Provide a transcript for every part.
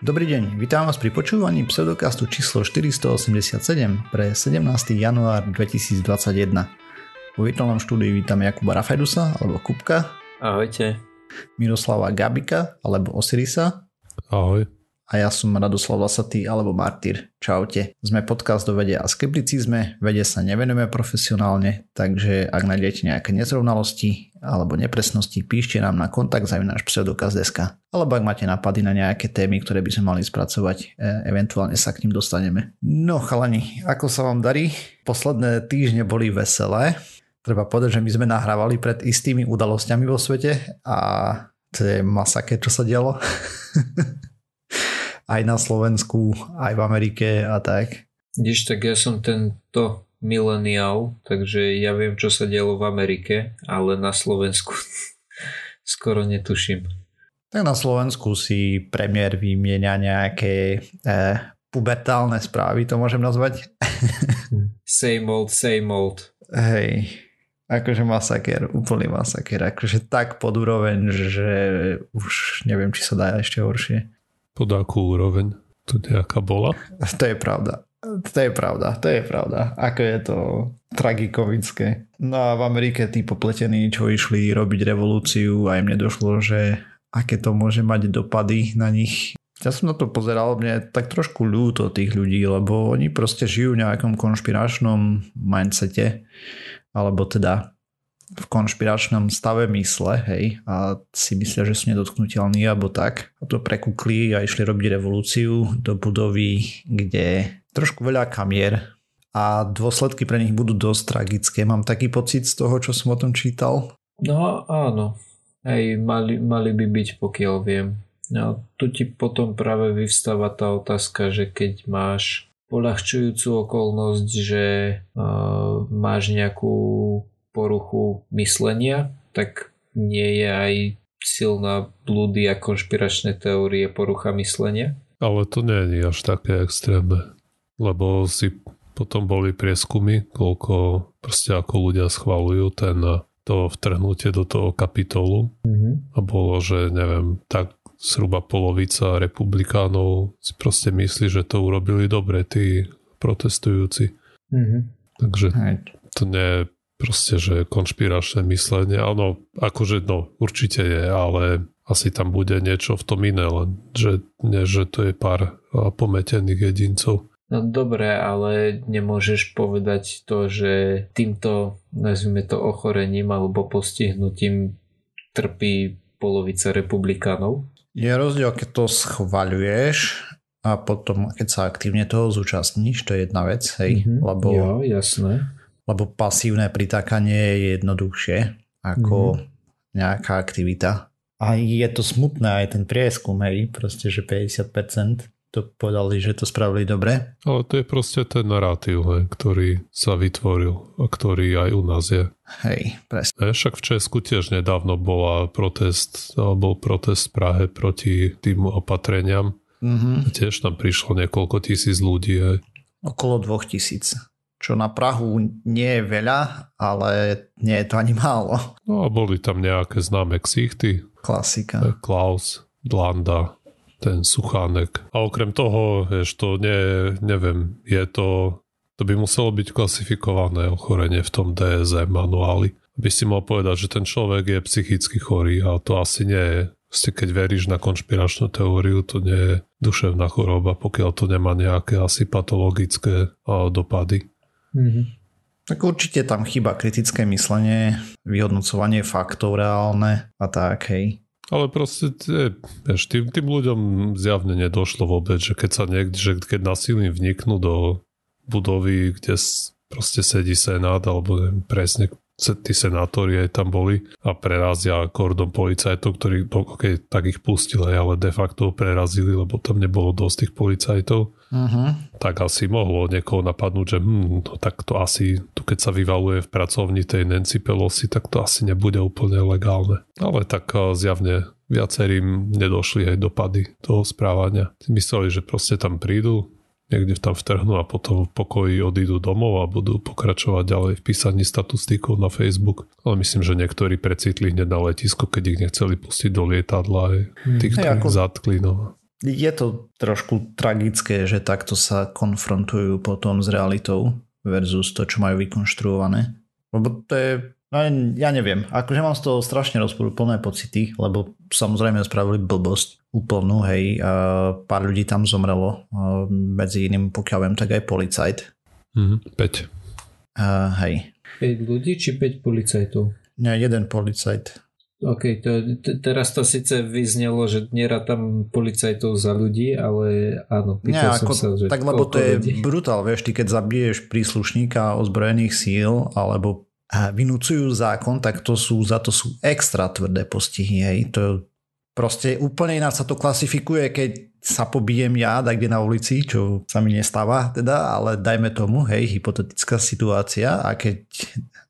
Dobrý deň, vítam vás pri počúvaní pseudokastu číslo 487 pre 17. január 2021. Vo virtuálnom štúdiu vítam Jakuba Rafedusa alebo Kupka. Ahojte. Miroslava Gabika alebo Osirisa. Ahoj a ja som Radoslav Lasatý alebo Martyr. Čaute. Sme podcast o vede a skepticizme, vede sa nevenujeme profesionálne, takže ak nájdete nejaké nezrovnalosti alebo nepresnosti, píšte nám na kontakt náš pseudokaz.sk alebo ak máte napady na nejaké témy, ktoré by sme mali spracovať, e, eventuálne sa k ním dostaneme. No chalani, ako sa vám darí? Posledné týždne boli veselé. Treba povedať, že my sme nahrávali pred istými udalosťami vo svete a to je masaké, čo sa dialo. aj na Slovensku, aj v Amerike a tak. Vidíš, tak ja som tento mileniál, takže ja viem, čo sa dialo v Amerike, ale na Slovensku skoro netuším. Tak na Slovensku si premiér vymieňa nejaké eh, pubertálne správy, to môžem nazvať. same old, same old. Hej, akože masaker, úplný masaker, akože tak pod úroveň, že už neviem, či sa dá ešte horšie. Pod akú úroveň to nejaká bola? To je pravda. To je pravda, to je pravda. Ako je to tragikomické. No a v Amerike tí popletení, čo išli robiť revolúciu a im nedošlo, že aké to môže mať dopady na nich. Ja som na to pozeral, mne tak trošku ľúto tých ľudí, lebo oni proste žijú v nejakom konšpiračnom mindsete, alebo teda v konšpiračnom stave mysle, hej, a si myslia, že sú nedotknutelní alebo tak. A to prekúkli a išli robiť revolúciu do budovy, kde trošku veľa kamier a dôsledky pre nich budú dosť tragické. Mám taký pocit z toho, čo som o tom čítal. No áno, hej, mali, mali by byť, pokiaľ viem. No, tu ti potom práve vyvstáva tá otázka, že keď máš polahčujúcu okolnosť, že uh, máš nejakú poruchu myslenia, tak nie je aj silná blúdy a konšpiračné teórie porucha myslenia? Ale to nie je až také extrémne, lebo si potom boli prieskumy, koľko proste ako ľudia schvalujú ten to vtrhnutie do toho kapitolu mm-hmm. a bolo, že neviem, tak zhruba polovica republikánov si proste myslí, že to urobili dobre tí protestujúci. Mm-hmm. Takže to nie je proste, že konšpiračné myslenie, áno, akože no, určite je, ale asi tam bude niečo v tom iné, len že, nie, že to je pár pometených jedincov. No dobre, ale nemôžeš povedať to, že týmto, nazvime to ochorením alebo postihnutím trpí polovica republikánov? Je rozdiel, keď to schvaľuješ a potom, keď sa aktívne toho zúčastníš, to je jedna vec, hej, mm-hmm, lebo jo, jasné lebo pasívne pritákanie je jednoduchšie ako mm. nejaká aktivita. A je to smutné aj ten prieskum, hej, proste, že 50% to povedali, že to spravili dobre. Ale to je proste ten narratív, hej, ktorý sa vytvoril a ktorý aj u nás je. Hej, presne. E, však v Česku tiež nedávno bola protest, bol protest v Prahe proti tým opatreniam. Mm-hmm. Tiež tam prišlo niekoľko tisíc ľudí. Hej. Okolo dvoch tisíc čo na Prahu nie je veľa, ale nie je to ani málo. No a boli tam nejaké známe ksichty. Klasika. E, Klaus, Blanda, ten Suchánek. A okrem toho, vieš, to nie, neviem, je to, to by muselo byť klasifikované ochorenie v tom DSM manuáli. By si mal povedať, že ten človek je psychicky chorý a to asi nie je. Ste keď veríš na konšpiračnú teóriu, to nie je duševná choroba, pokiaľ to nemá nejaké asi patologické dopady. Mm-hmm. Tak určite tam chyba kritické myslenie, vyhodnocovanie faktov reálne a tak, hej. Ale proste, vieš, tým, tým ľuďom zjavne nedošlo vôbec, že keď sa niekde, že keď nasilím vniknú do budovy, kde proste sedí senát, alebo neviem presne tí senátori aj tam boli a prerazia kordon policajtov, ktorí, okay, tak ich pustili, ale de facto prerazili, lebo tam nebolo dosť tých policajtov. Uh-huh. Tak asi mohlo niekoho napadnúť, že hm, no, tak to asi, tu keď sa vyvaluje v pracovni tej Nancy Pelosi, tak to asi nebude úplne legálne. Ale tak zjavne viacerým nedošli aj dopady toho správania. Mysleli, že proste tam prídu, niekde tam vtrhnú a potom v pokoji odídu domov a budú pokračovať ďalej v písaní statustíkov na Facebook. Ale myslím, že niektorí precitli hneď na letisko, keď ich nechceli pustiť do lietadla aj tých, hey, ako... zatkli. No. Je to trošku tragické, že takto sa konfrontujú potom s realitou versus to, čo majú vykonštruované. Lebo to je, no ja neviem, akože mám z toho strašne rozporúplné pocity, lebo samozrejme spravili blbosť úplnú, hej, a pár ľudí tam zomrelo, medzi iným, pokiaľ viem, tak aj policajt. Mhm, 5. Uh, hej. 5 ľudí či 5 policajtov? Nie, jeden policajt. OK, to, t- teraz to síce vyznelo, že tam policajtov za ľudí, ale áno, Nie, ako, sa, že tak lebo to je ľudí. brutál, vieš, ty keď zabiješ príslušníka ozbrojených síl alebo vynúcujú zákon, tak to sú, za to sú extra tvrdé postihy, hej, to proste úplne ináč sa to klasifikuje, keď sa pobijem ja tak kde na ulici, čo sa mi nestáva teda, ale dajme tomu, hej, hypotetická situácia a keď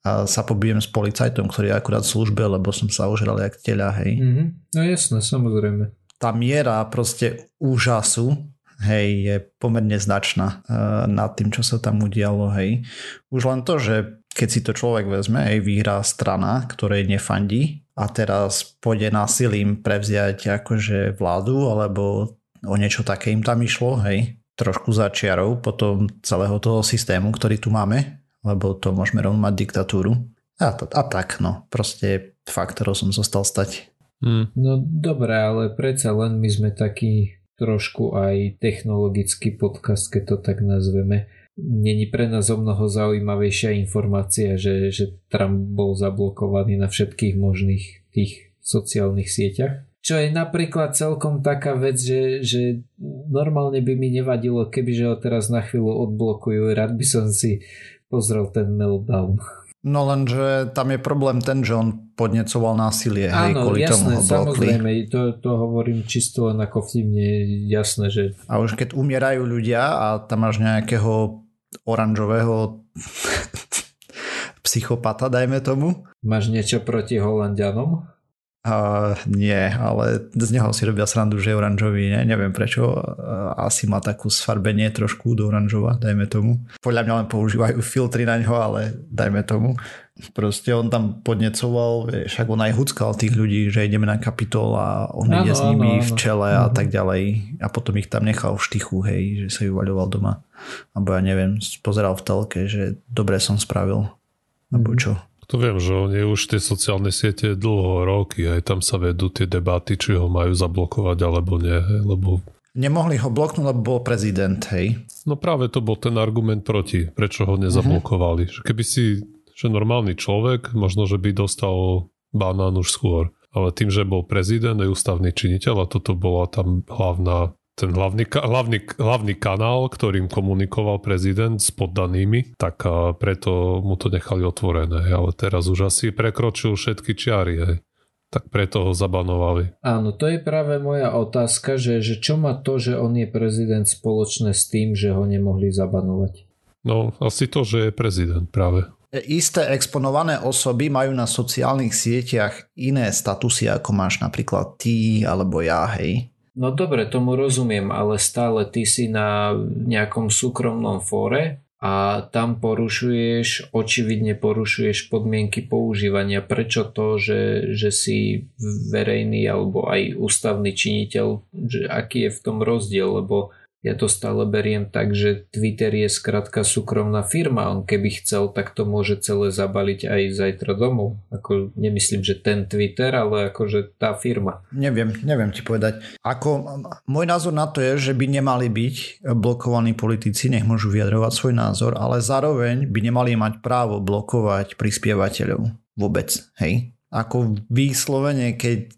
sa pobijem s policajtom, ktorý je akurát v službe, lebo som sa ožral jak teľa, hej. Mm-hmm. No jasné, samozrejme. Tá miera proste úžasu, hej, je pomerne značná uh, nad tým, čo sa tam udialo, hej. Už len to, že keď si to človek vezme, hej, vyhrá strana, ktorej nefandí a teraz pôjde násilím prevziať akože vládu, alebo o niečo také im tam išlo, hej, trošku začiarov potom celého toho systému, ktorý tu máme, lebo to môžeme rovno mať diktatúru. A, a tak, no. Proste faktorov som zostal stať. Hmm. No dobre, ale predsa len my sme taký trošku aj technologický podcast, keď to tak nazveme. Není pre nás o mnoho zaujímavejšia informácia, že, že Trump bol zablokovaný na všetkých možných tých sociálnych sieťach. Čo je napríklad celkom taká vec, že, že normálne by mi nevadilo, kebyže ho teraz na chvíľu odblokujú. Rád by som si pozrel ten meltdown. No lenže tam je problém ten, že on podnecoval násilie. Áno, hej, kvôli jasné, tomu ho samozrejme, to, to hovorím čisto len ako vtipne, jasné, že... A už keď umierajú ľudia a tam máš nejakého oranžového psychopata, dajme tomu. Máš niečo proti Holandianom? Uh, nie, ale z neho si robia srandu, že je oranžový, ne? neviem prečo. Uh, asi má takú sfarbenie trošku do oranžova, dajme tomu. Podľa mňa len používajú filtry na ňo, ale dajme tomu. Proste on tam podnecoval, vieš, však on aj huckal tých ľudí, že ideme na kapitol a on ide s nimi áno, v čele a mhm. tak ďalej. A potom ich tam nechal v štychu, hej, že sa ju vaľoval doma. Abo ja neviem, pozeral v telke, že dobre som spravil. Abo mhm. čo. To viem, že oni už tie sociálne siete dlho roky, aj tam sa vedú tie debaty, či ho majú zablokovať alebo nie, lebo Nemohli ho bloknúť, lebo bol prezident, hej? No práve to bol ten argument proti, prečo ho nezablokovali. Uh-huh. Že keby si, že normálny človek, možno, že by dostal banán už skôr. Ale tým, že bol prezident a ústavný činiteľ a toto bola tam hlavná ten hlavný, hlavný, hlavný kanál, ktorým komunikoval prezident s poddanými, tak preto mu to nechali otvorené. Ale teraz už asi prekročil všetky čiary. Hej. Tak preto ho zabanovali. Áno, to je práve moja otázka, že, že čo má to, že on je prezident spoločné s tým, že ho nemohli zabanovať? No, asi to, že je prezident práve. Isté exponované osoby majú na sociálnych sieťach iné statusy, ako máš napríklad ty alebo ja, hej. No dobre, tomu rozumiem, ale stále ty si na nejakom súkromnom fóre a tam porušuješ, očividne porušuješ podmienky používania. Prečo to, že, že si verejný alebo aj ústavný činiteľ, že aký je v tom rozdiel, lebo ja to stále beriem tak, že Twitter je skratka súkromná firma. On keby chcel, tak to môže celé zabaliť aj zajtra domov. Ako nemyslím, že ten Twitter, ale akože tá firma. Neviem, neviem ti povedať. Ako, môj názor na to je, že by nemali byť blokovaní politici, nech môžu vyjadrovať svoj názor, ale zároveň by nemali mať právo blokovať prispievateľov. Vôbec, hej? Ako výslovene, keď,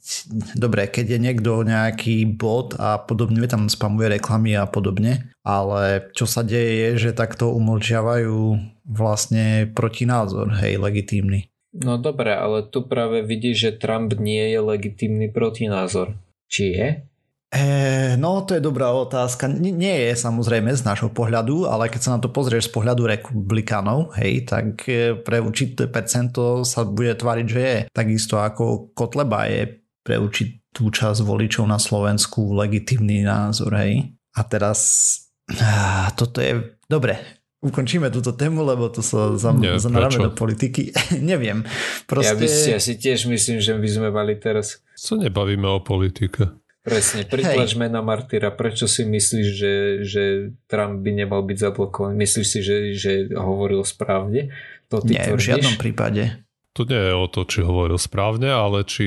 dobre, keď je niekto nejaký bot a podobne, tam spamuje reklamy a podobne, ale čo sa deje je, že takto umlčiavajú vlastne protinázor, hej, legitímny. No dobre, ale tu práve vidíš, že Trump nie je legitímny protinázor. Či je? E, no, to je dobrá otázka. N- nie je samozrejme z nášho pohľadu, ale keď sa na to pozrieš z pohľadu republikánov, hej, tak e, pre určité percento sa bude tváriť, že je. Takisto ako Kotleba je pre určitú časť voličov na Slovensku legitimný názor, hej. A teraz á, toto je... Dobre, ukončíme túto tému, lebo to sa zam, zanaráme do politiky. Neviem. Proste... Ja, by, ja si tiež myslím, že by sme mali teraz... Co nebavíme o politike? Presne, pritlač mena Martyra. Prečo si myslíš, že, že Trump by nemal byť zablokovaný? Myslíš si, že, že hovoril správne? To ty Nie, tvrdíš? v žiadnom prípade. Tu nie je o to, či hovoril správne, ale či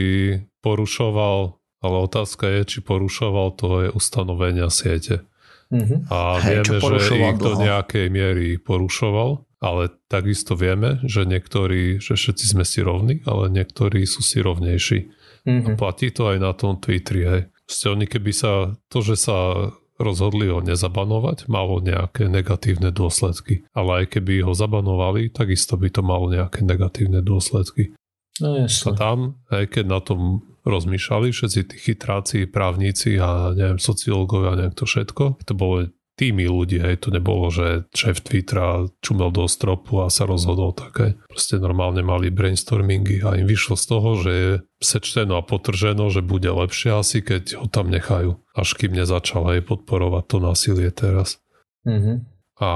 porušoval, ale otázka je, či porušoval to je ustanovenia siete. Mm-hmm. A Hej, vieme, že ich do nejakej miery porušoval, ale takisto vieme, že niektorí, že všetci sme si rovní, ale niektorí sú si rovnejší. Mm-hmm. A platí to aj na tom Twitteri. Hej. Ste oni, keby sa, to, že sa rozhodli ho nezabanovať, malo nejaké negatívne dôsledky. Ale aj keby ho zabanovali, takisto by to malo nejaké negatívne dôsledky. No jasne. A tam, aj keď na tom rozmýšľali všetci tí chytráci, právnici a neviem, sociológovia, neviem to všetko, to bolo tými ľudí, hej, to nebolo, že šéf Twittera čumel do stropu a sa rozhodol také. Proste normálne mali brainstormingy a im vyšlo z toho, že je sečteno a potrženo, že bude lepšie asi, keď ho tam nechajú. Až kým nezačal aj podporovať to násilie teraz. Mm-hmm. A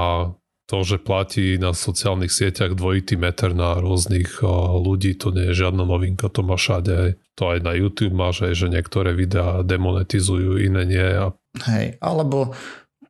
to, že platí na sociálnych sieťach dvojitý meter na rôznych ľudí, to nie je žiadna novinka, to má všade. To aj na YouTube máš, že niektoré videá demonetizujú, iné nie. A... Hej, alebo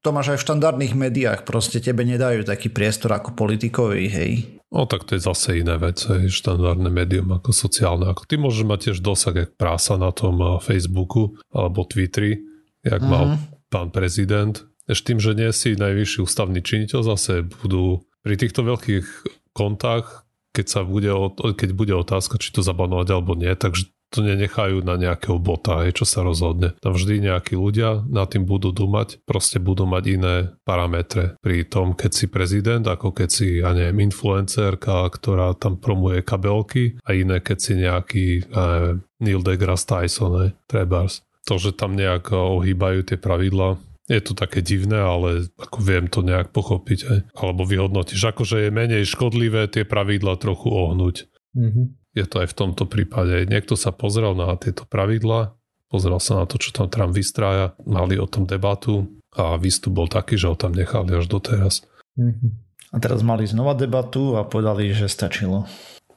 to máš aj v štandardných médiách, proste tebe nedajú taký priestor ako politikovi, hej. No tak to je zase iné vec, hej, štandardné médium ako sociálne. Ako ty môžeš mať tiež dosah jak prása na tom eh, Facebooku alebo Twitteri, jak mm-hmm. mal mhm. pán prezident. Ešte tým, že nie si najvyšší ústavný činiteľ, zase budú pri týchto veľkých kontách, keď, sa bude, keď bude otázka, či to zabanovať alebo nie, takže to nenechajú na nejakého bota, aj čo sa rozhodne. Tam vždy nejakí ľudia na tým budú dumať, proste budú mať iné parametre pri tom, keď si prezident, ako keď si, ja neviem, influencerka, ktorá tam promuje kabelky a iné, keď si nejaký ja Neil deGrasse Tyson, ne, trebárs. To, že tam nejak ohýbajú tie pravidla, je to také divné, ale ako viem to nejak pochopiť. Aj. Alebo vyhodnotíš, akože je menej škodlivé tie pravidla trochu ohnúť. Mm-hmm je to aj v tomto prípade. Niekto sa pozrel na tieto pravidla, pozrel sa na to, čo tam Trump vystrája, mali o tom debatu a výstup bol taký, že ho tam nechali až doteraz. Mm-hmm. A teraz mali znova debatu a povedali, že stačilo.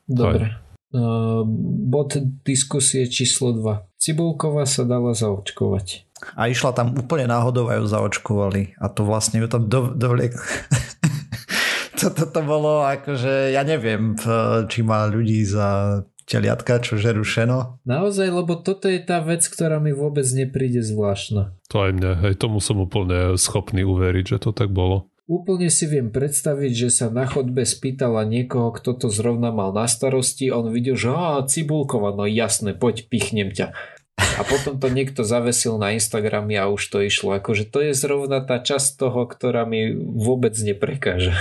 Dobre. Uh, bod diskusie číslo 2. Cibulková sa dala zaočkovať. A išla tam úplne náhodou a ju zaočkovali. A to vlastne ju tam do, dovliek to, to, to bolo akože, ja neviem, či má ľudí za teliatka, čo žerú šeno. Naozaj, lebo toto je tá vec, ktorá mi vôbec nepríde zvláštna. To aj mne, hej, tomu som úplne schopný uveriť, že to tak bolo. Úplne si viem predstaviť, že sa na chodbe spýtala niekoho, kto to zrovna mal na starosti, on videl, že á, Cibulkova, no jasné, poď, pichnem ťa. A potom to niekto zavesil na Instagrame a už to išlo. Akože to je zrovna tá časť toho, ktorá mi vôbec neprekáža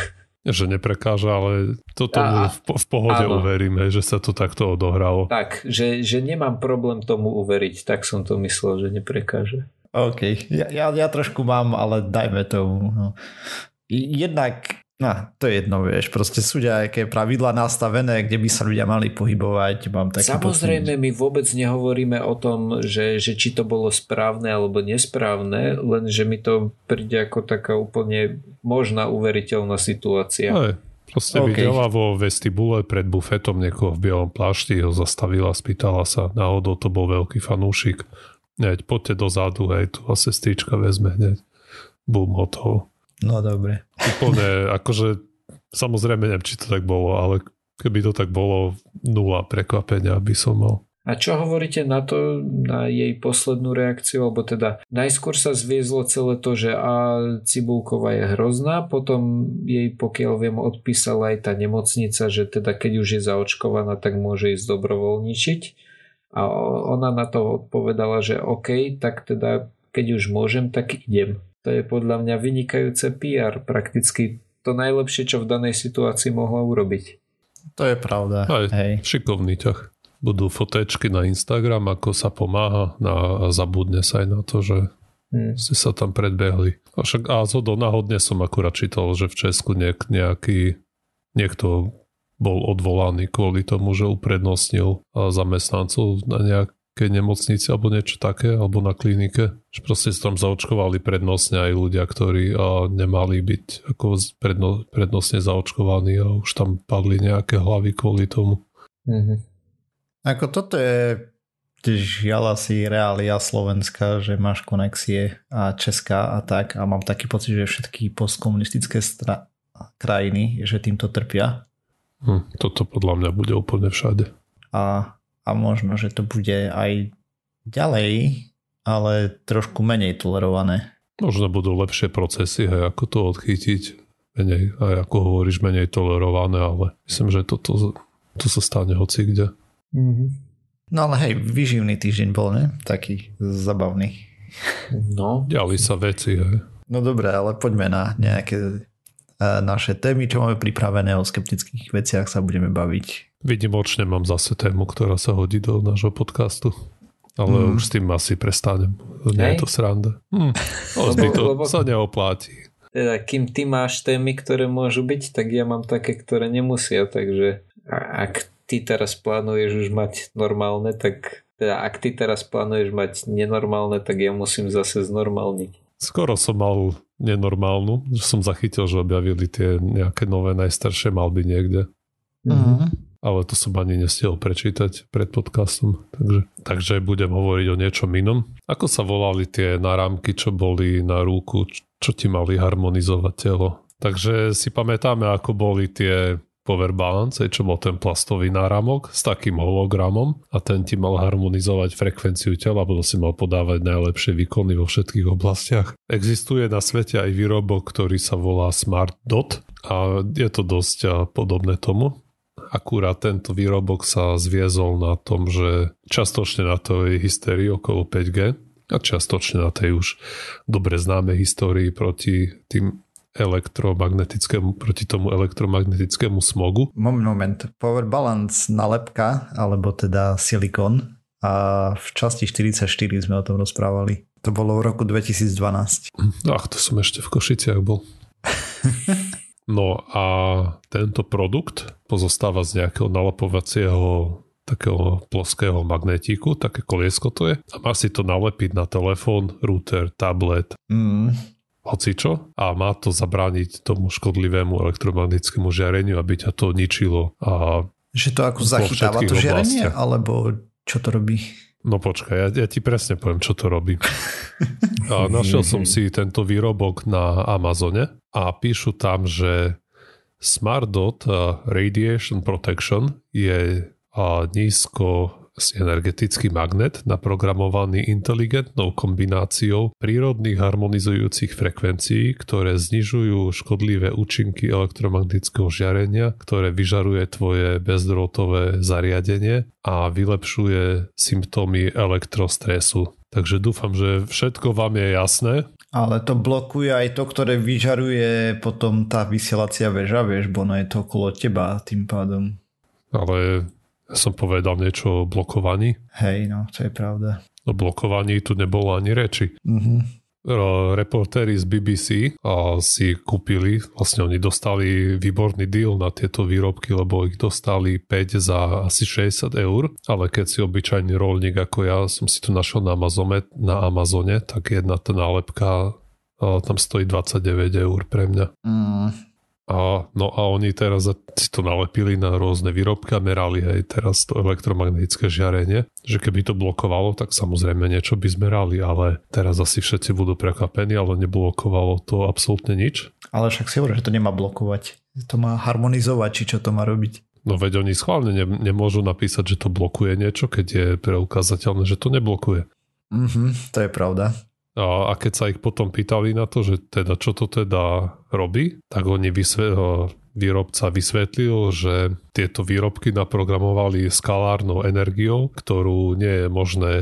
že neprekáža, ale to tomu v, v pohode áno. uveríme, že sa to takto odohralo. Tak, že, že nemám problém tomu uveriť, tak som to myslel, že neprekáže. OK, ja, ja, ja trošku mám, ale dajme tomu. No. Jednak No, to je jedno, vieš, proste sú nejaké pravidla nastavené, kde by sa ľudia mali pohybovať. Mám taký Samozrejme, pocit. my vôbec nehovoríme o tom, že, že či to bolo správne alebo nesprávne, len že mi to príde ako taká úplne možná uveriteľná situácia. Aj, proste okay. videla vo vestibule pred bufetom niekoho v bielom plášti, ho zastavila, spýtala sa, náhodou to bol veľký fanúšik. Hneď, poďte dozadu, hej, tu vás sestrička vezme hneď. Bum, hotovo. No dobre. Úplne, akože samozrejme neviem, či to tak bolo, ale keby to tak bolo, nula prekvapenia by som mal. A čo hovoríte na to, na jej poslednú reakciu, alebo teda najskôr sa zviezlo celé to, že a Cibulková je hrozná, potom jej pokiaľ viem odpísala aj tá nemocnica, že teda keď už je zaočkovaná, tak môže ísť dobrovoľničiť. A ona na to odpovedala, že OK, tak teda keď už môžem, tak idem. To je podľa mňa vynikajúce PR, prakticky to najlepšie, čo v danej situácii mohla urobiť. To je pravda. Aj, Hej. šikovný ťah. Budú fotečky na Instagram, ako sa pomáha no a zabudne sa aj na to, že hmm. ste sa tam predbehli. A však a do náhodne som akurát čítal, že v Česku niek, nejaký niekto bol odvolaný kvôli tomu, že uprednostnil zamestnancov na nejak, keď nemocnici alebo niečo také, alebo na klinike. Že proste sa tam zaočkovali prednostne aj ľudia, ktorí a, nemali byť ako predno, prednostne zaočkovaní a už tam padli nejaké hlavy kvôli tomu. Mm-hmm. Ako toto je žiala si reália Slovenska, že máš konexie a Česká a tak a mám taký pocit, že všetky postkomunistické stra- krajiny, že týmto trpia. Hm, toto podľa mňa bude úplne všade. A, a možno, že to bude aj ďalej, ale trošku menej tolerované. Možno budú lepšie procesy, hej, ako to odchytiť. Menej, aj ako hovoríš, menej tolerované, ale myslím, že toto, to sa stane hoci kde. Mm-hmm. No ale hej, vyživný týždeň bol, ne? Taký zabavný. No. Diali sa veci, hej. No dobré, ale poďme na nejaké e, naše témy, čo máme pripravené o skeptických veciach sa budeme baviť. Vydimočne mám zase tému, ktorá sa hodí do nášho podcastu. Ale mm. už s tým asi prestanem. Nie je to sranda. Hm. Ale to lebo, sa neopláti. Teda, kým ty máš témy, ktoré môžu byť, tak ja mám také, ktoré nemusia, takže ak ty teraz plánuješ už mať normálne, tak teda ak ty teraz plánuješ mať nenormálne, tak ja musím zase znormálniť. Skoro som mal nenormálnu, že som zachytil, že objavili tie nejaké nové najstaršie malby niekde. Mm-hmm ale to som ani nestihol prečítať pred podcastom, takže, takže budem hovoriť o niečom inom. Ako sa volali tie náramky, čo boli na rúku, čo ti mali harmonizovať telo? Takže si pamätáme, ako boli tie Power Balance, čo bol ten plastový náramok s takým hologramom a ten ti mal harmonizovať frekvenciu tela, lebo si mal podávať najlepšie výkony vo všetkých oblastiach. Existuje na svete aj výrobok, ktorý sa volá Smart Dot a je to dosť podobné tomu akurát tento výrobok sa zviezol na tom, že častočne na to je hysterii okolo 5G a častočne na tej už dobre známej histórii proti tým elektromagnetickému, proti tomu elektromagnetickému smogu. Moment, moment. Power balance nalepka, alebo teda silikon a v časti 44 sme o tom rozprávali. To bolo v roku 2012. Ach, to som ešte v Košiciach bol. No a tento produkt pozostáva z nejakého nalapovacieho takého ploského magnetíku, také koliesko to je. A má si to nalepiť na telefón, router, tablet, mm. hocičo. A má to zabrániť tomu škodlivému elektromagnetickému žiareniu, aby ťa to ničilo. A že to ako zachytáva to žiarenie, oblastiach. alebo čo to robí? No počkaj, ja, ja ti presne poviem, čo to robí. A našiel som si tento výrobok na Amazone a píšu tam, že Smart Dot Radiation Protection je nízko energetický magnet naprogramovaný inteligentnou kombináciou prírodných harmonizujúcich frekvencií, ktoré znižujú škodlivé účinky elektromagnetického žiarenia, ktoré vyžaruje tvoje bezdrôtové zariadenie a vylepšuje symptómy elektrostresu. Takže dúfam, že všetko vám je jasné. Ale to blokuje aj to, ktoré vyžaruje potom tá vysielacia väža, vieš, bo ono je to okolo teba tým pádom. Ale som povedal niečo o blokovaní. Hej, no, to je pravda. O blokovaní tu nebolo ani reči. Mm-hmm reportéri z BBC si kúpili, vlastne oni dostali výborný deal na tieto výrobky, lebo ich dostali 5 za asi 60 eur, ale keď si obyčajný rolník ako ja som si to našiel na Amazone, na Amazone tak jedna tá nálepka tam stojí 29 eur pre mňa. Mm. A, no a oni teraz si to nalepili na rôzne výrobky a merali hej teraz to elektromagnetické žiarenie, že keby to blokovalo, tak samozrejme niečo by zmerali, ale teraz asi všetci budú prekvapení, ale neblokovalo to absolútne nič. Ale však si hovorí, že to nemá blokovať. To má harmonizovať, či čo to má robiť. No veď oni schválne ne, nemôžu napísať, že to blokuje niečo, keď je preukázateľné, že to neblokuje. Mhm, to je pravda. A, a keď sa ich potom pýtali na to, že teda čo to teda robí, tak oni vysve, výrobca vysvetlil, že tieto výrobky naprogramovali skalárnou energiou, ktorú nie je možné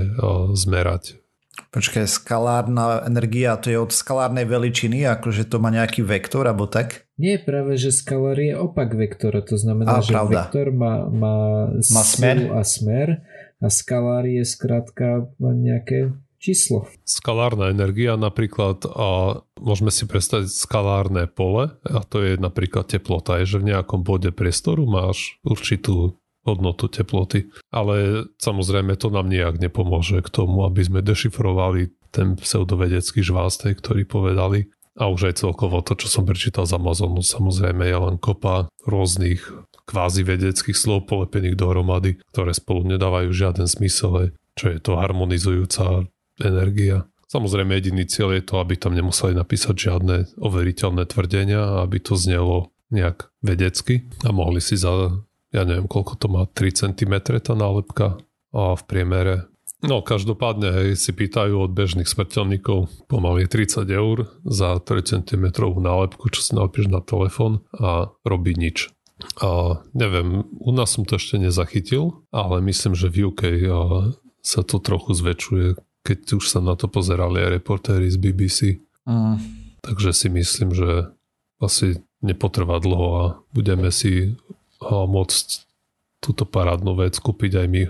zmerať. Počkaj, skalárna energia, to je od skalárnej veličiny, akože to má nejaký vektor, alebo tak? Nie, práve, že skalár je opak vektora, to znamená, a, že pravda. vektor má, má, má smer a smer a skalár je skrátka nejaké číslo. Skalárna energia napríklad, a môžeme si predstaviť skalárne pole a to je napríklad teplota, je, že v nejakom bode priestoru máš určitú hodnotu teploty. Ale samozrejme to nám nejak nepomôže k tomu, aby sme dešifrovali ten pseudovedecký žvástek, ktorý povedali. A už aj celkovo to, čo som prečítal z Amazonu, samozrejme je len kopa rôznych kvázi vedeckých slov polepených dohromady, ktoré spolu nedávajú žiaden zmysel čo je to harmonizujúca energia. Samozrejme jediný cieľ je to, aby tam nemuseli napísať žiadne overiteľné tvrdenia, aby to znelo nejak vedecky a mohli si za, ja neviem koľko to má, 3 cm tá nálepka a v priemere No, každopádne hej, si pýtajú od bežných smrteľníkov pomaly 30 eur za 3 cm nálepku, čo si nalepíš na telefón a robí nič. A neviem, u nás som to ešte nezachytil, ale myslím, že v UK sa to trochu zväčšuje, keď už sa na to pozerali aj reportéri z BBC. Mm. Takže si myslím, že asi nepotrvá dlho a budeme si môcť túto parádnu vec kúpiť aj my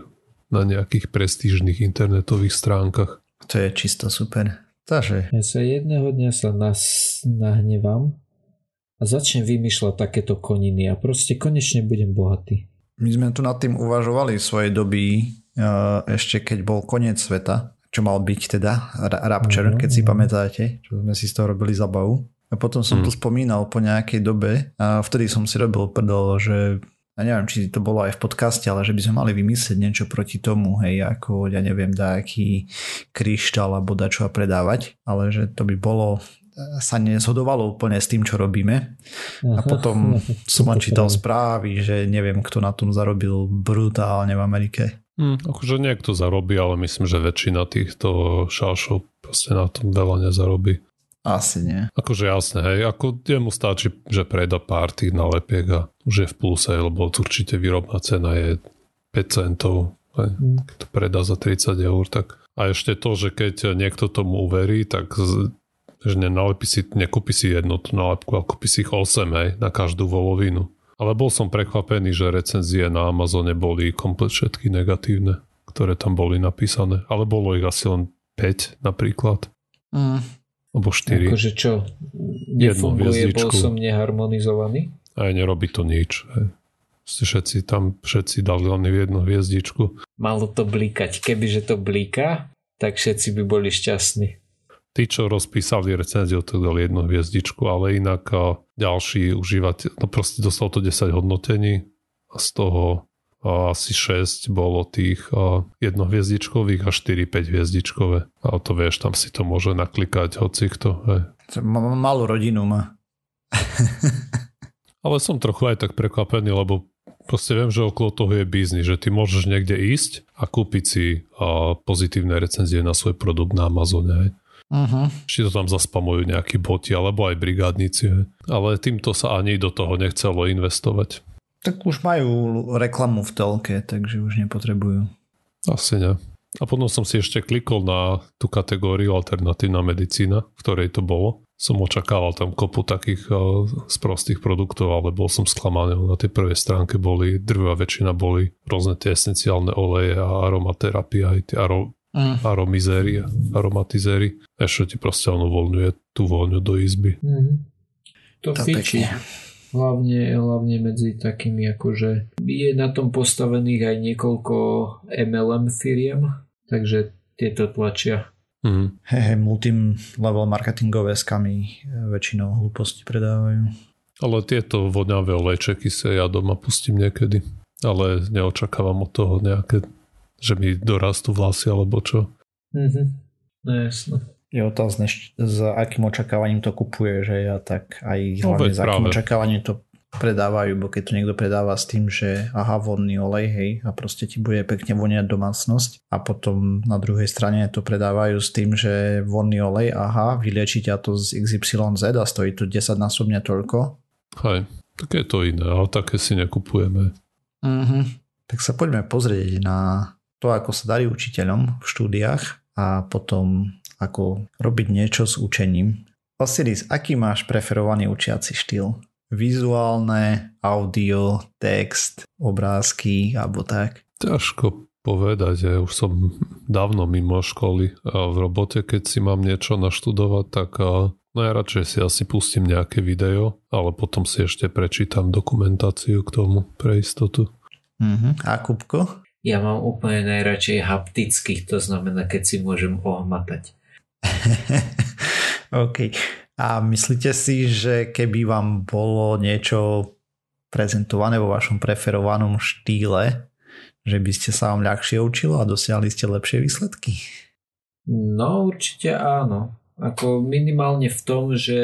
na nejakých prestížnych internetových stránkach. To je čisto super. Takže... Ja sa jedného dňa sa nas, nahnevám a začnem vymýšľať takéto koniny a proste konečne budem bohatý. My sme tu nad tým uvažovali v svojej doby, ešte keď bol koniec sveta, čo mal byť teda Rapture, keď si pamätáte, čo sme si z toho robili zabavu. A potom som mm. to spomínal po nejakej dobe a vtedy som si robil prdol, že ja neviem, či to bolo aj v podcaste, ale že by sme mali vymyslieť niečo proti tomu, hej, ako, ja neviem, aký kryštál alebo dačo a predávať, ale že to by bolo sa nezhodovalo úplne s tým, čo robíme. A potom som len čítal správy, že neviem, kto na tom zarobil brutálne v Amerike. Hmm, akože niekto zarobí, ale myslím, že väčšina týchto šášov proste na tom veľa nezarobí. Asi nie. Akože jasné, hej, ako jemu stačí, že preda pár tých nalepiek a už je v pluse, lebo určite výrobná cena je 5 centov, hej, mm. keď to predá za 30 eur, tak a ešte to, že keď niekto tomu uverí, tak že nenalepí si, nekúpi si jednu tú nálepku, ale kúpi si ich 8 hej, na každú volovinu. Ale bol som prekvapený, že recenzie na Amazone boli komplet všetky negatívne, ktoré tam boli napísané. Ale bolo ich asi len 5 napríklad. Mm. Alebo 4. Akože čo? Nefunguje, bol som neharmonizovaný? Aj nerobí to nič. Aj. Všetci tam, všetci dali len jednu hviezdičku. Malo to blíkať. Kebyže to blíka, tak všetci by boli šťastní. Tí, čo rozpísali recenziu, tak dali jednu hviezdičku, ale inak ďalší užívateľ, no proste dostal to 10 hodnotení a z toho asi 6 bolo tých jednohviezdičkových a 4-5 hviezdičkové. A to vieš, tam si to môže naklikať hoci kto. Hej. Malú rodinu má. Ale som trochu aj tak prekvapený, lebo proste viem, že okolo toho je biznis, že ty môžeš niekde ísť a kúpiť si pozitívne recenzie na svoj produkt na Amazone. Hej. Uh-huh. Či to tam zaspamujú nejakí boti alebo aj brigádnici. Ale týmto sa ani do toho nechcelo investovať. Tak už majú reklamu v telke, takže už nepotrebujú. Asi ne. A potom som si ešte klikol na tú kategóriu alternatívna medicína, v ktorej to bolo. Som očakával tam kopu takých sprostých produktov, ale bol som sklamaný. Na tej prvej stránke boli, drvá väčšina boli rôzne tie esenciálne oleje a aromaterapia, aj tie aro, mm. aromizéry, aromatizéry. Ešte ti proste on uvoľňuje tú voľňu do izby. Mm. To, to fičí. Hlavne, hlavne medzi takými akože je na tom postavených aj niekoľko MLM firiem, takže tieto tlačia. Mm. Hej, hej, multi-level marketingové skamy e, väčšinou hlúposti predávajú. Ale tieto vodňavé olejčeky sa ja doma pustím niekedy. Ale neočakávam od toho nejaké, že mi dorastú vlasy alebo čo. Mhm. No jasno je otázne, s akým očakávaním to kupuje, že ja tak aj no, hlavne s akým práve. očakávaním to predávajú, bo keď to niekto predáva s tým, že aha, vonný olej, hej, a proste ti bude pekne voniať domácnosť a potom na druhej strane to predávajú s tým, že vonný olej, aha, vylieči ťa to z XYZ a stojí to 10 násobne toľko. Hej, tak je to iné, ale také si nekupujeme. Mm-hmm. Tak sa poďme pozrieť na to, ako sa darí učiteľom v štúdiách a potom ako robiť niečo s učením. Osiris, aký máš preferovaný učiaci štýl? Vizuálne, audio, text, obrázky alebo tak? Ťažko povedať, ja už som dávno mimo školy a v robote, keď si mám niečo naštudovať, tak najradšej si asi pustím nejaké video, ale potom si ešte prečítam dokumentáciu k tomu pre istotu. Uh-huh. A Kupko? Ja mám úplne najradšej haptických, to znamená, keď si môžem ohmatať. OK. A myslíte si, že keby vám bolo niečo prezentované vo vašom preferovanom štýle, Že by ste sa vám ľahšie učilo a dosiahli ste lepšie výsledky? No určite áno. Ako minimálne v tom, že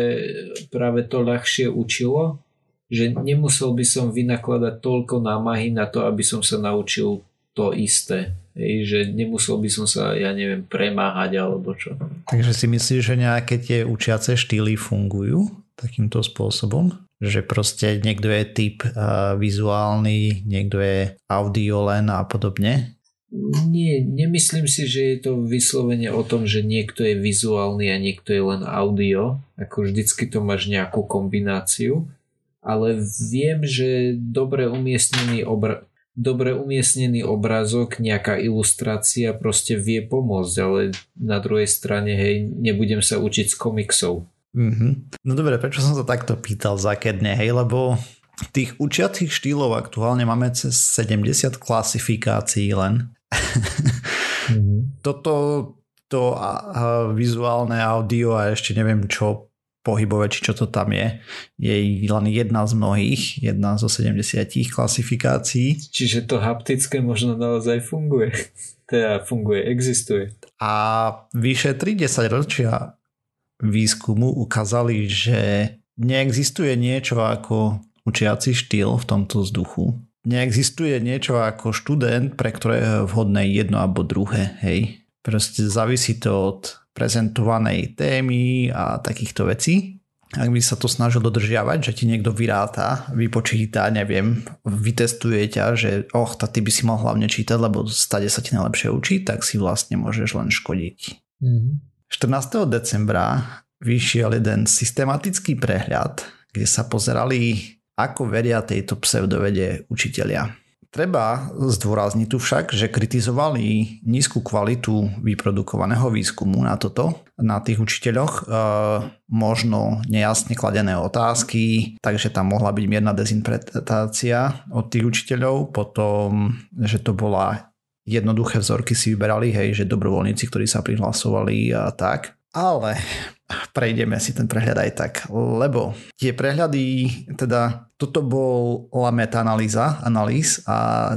práve to ľahšie učilo, že nemusel by som vynakladať toľko námahy na to, aby som sa naučil to isté. Hej, že nemusel by som sa, ja neviem, premáhať alebo čo. Takže si myslíš, že nejaké tie učiace štýly fungujú takýmto spôsobom? Že proste niekto je typ uh, vizuálny, niekto je audio len a podobne? Nie, nemyslím si, že je to vyslovene o tom, že niekto je vizuálny a niekto je len audio. Ako vždycky to máš nejakú kombináciu. Ale viem, že dobre umiestnený obr- dobre umiestnený obrázok, nejaká ilustrácia proste vie pomôcť, ale na druhej strane, hej, nebudem sa učiť z komiksov. Mm-hmm. No dobre, prečo som sa takto pýtal zákedne, hej, lebo tých učiacich štýlov aktuálne máme cez 70 klasifikácií len. mm-hmm. Toto to a, a, vizuálne audio a ešte neviem čo pohybové, či čo to tam je, je len jedna z mnohých, jedna zo 70 klasifikácií. Čiže to haptické možno naozaj funguje. Teda funguje, existuje. A vyše 30 ročia výskumu ukázali, že neexistuje niečo ako učiaci štýl v tomto vzduchu. Neexistuje niečo ako študent, pre ktorého je vhodné jedno alebo druhé, hej. Proste závisí to od prezentovanej témy a takýchto vecí. Ak by sa to snažil dodržiavať, že ti niekto vyráta, vypočíta, neviem, vytestuje ťa, že och, tá ty by si mal hlavne čítať, lebo stade sa ti najlepšie učiť, tak si vlastne môžeš len škodiť. Mm-hmm. 14. decembra vyšiel jeden systematický prehľad, kde sa pozerali, ako veria tejto pseudovede učitelia. Treba zdôrazniť tu však, že kritizovali nízku kvalitu vyprodukovaného výskumu na toto, na tých učiteľoch, e, možno nejasne kladené otázky, takže tam mohla byť mierna dezinterpretácia od tých učiteľov, potom, že to bola jednoduché vzorky si vyberali, hej, že dobrovoľníci, ktorí sa prihlasovali a tak. Ale prejdeme si ten prehľad aj tak, lebo tie prehľady, teda toto bola meta-analýza analýz a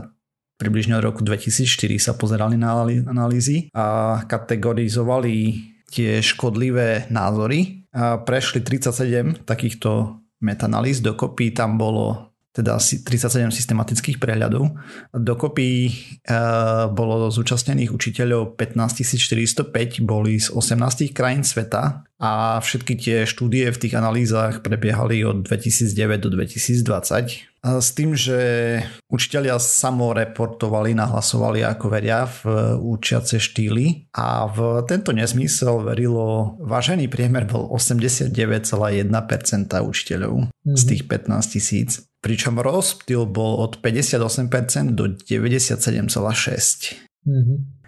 približne od roku 2004 sa pozerali na analýzy a kategorizovali tie škodlivé názory. A prešli 37 takýchto metanalýz, dokopy tam bolo teda 37 systematických prehľadov. Dokopy uh, bolo zúčastnených učiteľov 15 405, boli z 18 krajín sveta a všetky tie štúdie v tých analýzach prebiehali od 2009 do 2020. S tým, že učiteľia samoreportovali, nahlasovali ako veria v učiace štýly a v tento nesmysel verilo, vážený priemer bol 89,1% učiteľov mm-hmm. z tých 15 tisíc pričom rozptyl bol od 58% do 97,6%. Mm-hmm.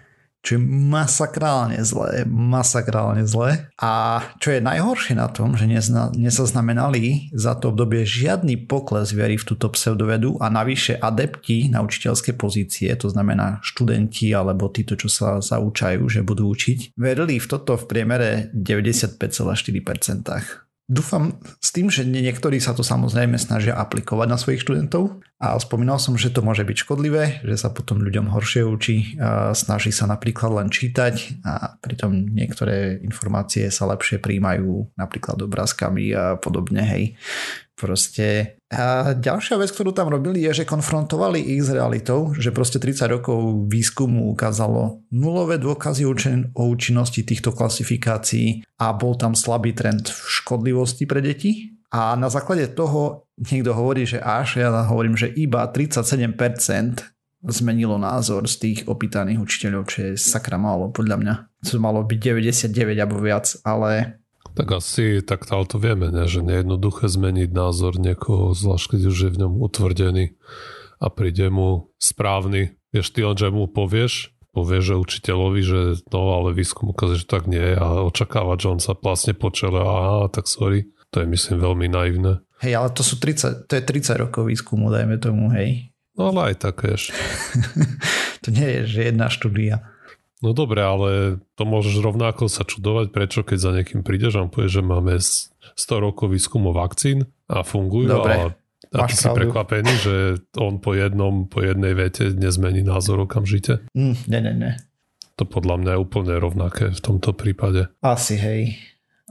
Čo je masakrálne zlé, masakrálne zlé. A čo je najhoršie na tom, že nezna, nezaznamenali za to obdobie žiadny pokles viery v túto pseudovedu a navyše adepti na učiteľské pozície, to znamená študenti alebo títo, čo sa zaučajú, že budú učiť, verili v toto v priemere 95,4%. Dúfam s tým, že niektorí sa to samozrejme snažia aplikovať na svojich študentov a spomínal som, že to môže byť škodlivé, že sa potom ľuďom horšie učí, snaží sa napríklad len čítať a pritom niektoré informácie sa lepšie príjmajú napríklad obrázkami a podobne, hej. Proste a ďalšia vec, ktorú tam robili, je, že konfrontovali ich s realitou, že proste 30 rokov výskumu ukázalo nulové dôkazy o účinnosti týchto klasifikácií a bol tam slabý trend v škodlivosti pre deti. A na základe toho niekto hovorí, že až, ja hovorím, že iba 37% zmenilo názor z tých opýtaných učiteľov, čo je sakra málo podľa mňa. To malo byť 99 alebo viac, ale tak asi tak to vieme, ne? že nejednoduché zmeniť názor niekoho, zvlášť keď už je v ňom utvrdený a príde mu správny. Vieš ty len, že mu povieš, povieš že učiteľovi, že no ale výskum ukazuje, že tak nie a očakávať, že on sa plasne po čele a tak sorry. To je myslím veľmi naivné. Hej, ale to sú 30, to je 30 rokov výskumu, dajme tomu, hej. No ale aj tak, vieš. to nie je, že jedna štúdia. No dobre, ale to môžeš rovnako sa čudovať, prečo keď za niekým prídeš a povie, že máme 100 rokov výskumu vakcín a fungujú dobre. a A ty si prekvapený, že on po jednom, po jednej vete nezmení názor okamžite? Mm, ne, ne, ne. To podľa mňa je úplne rovnaké v tomto prípade. Asi, hej.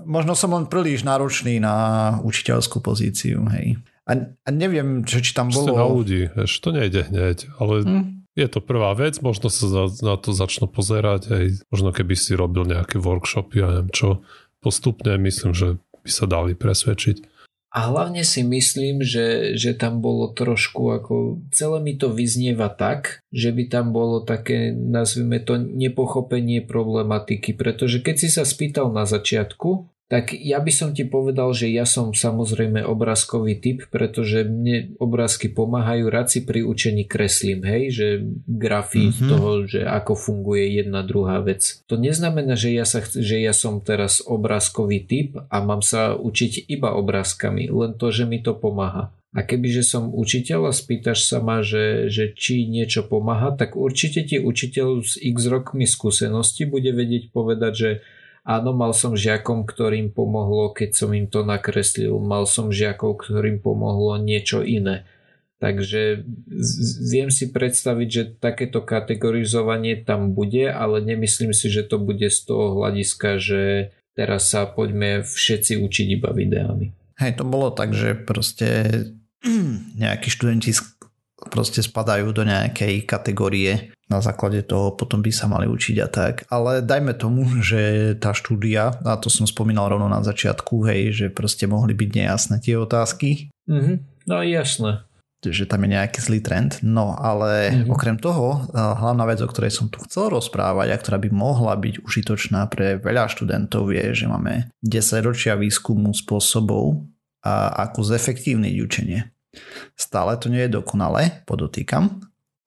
Možno som len príliš náročný na učiteľskú pozíciu, hej. A, a neviem, čo, či tam bolo... na ľudí, vieš, to nejde hneď, ale hm. Je to prvá vec, možno sa za, na to začnú pozerať, aj možno keby si robil nejaké workshopy a neviem čo, postupne myslím, že by sa dali presvedčiť. A hlavne si myslím, že, že tam bolo trošku ako, celé mi to vyznieva tak, že by tam bolo také, nazvime to, nepochopenie problematiky, pretože keď si sa spýtal na začiatku, tak ja by som ti povedal, že ja som samozrejme obrázkový typ, pretože mne obrázky pomáhajú, rád si pri učení kreslím, hej, že grafy mm-hmm. toho, že ako funguje jedna druhá vec. To neznamená, že ja, sa, že ja som teraz obrázkový typ a mám sa učiť iba obrázkami, len to, že mi to pomáha. A kebyže som učiteľ a spýtaš sa ma, že, že či niečo pomáha, tak určite ti učiteľ s x rokmi skúsenosti bude vedieť povedať, že Áno, mal som žiakom, ktorým pomohlo, keď som im to nakreslil. Mal som žiakov, ktorým pomohlo niečo iné. Takže viem si predstaviť, že takéto kategorizovanie tam bude, ale nemyslím si, že to bude z toho hľadiska, že teraz sa poďme všetci učiť iba videami. Hej, to bolo tak, že proste nejakí študenti proste spadajú do nejakej kategórie na základe toho potom by sa mali učiť a tak. Ale dajme tomu, že tá štúdia, a to som spomínal rovno na začiatku, hej, že proste mohli byť nejasné tie otázky. Mm-hmm. No jasné. Že tam je nejaký zlý trend. No ale mm-hmm. okrem toho, hlavná vec, o ktorej som tu chcel rozprávať a ktorá by mohla byť užitočná pre veľa študentov je, že máme 10 ročia výskumu spôsobov, a ako zefektívniť učenie. Stále to nie je dokonalé, podotýkam,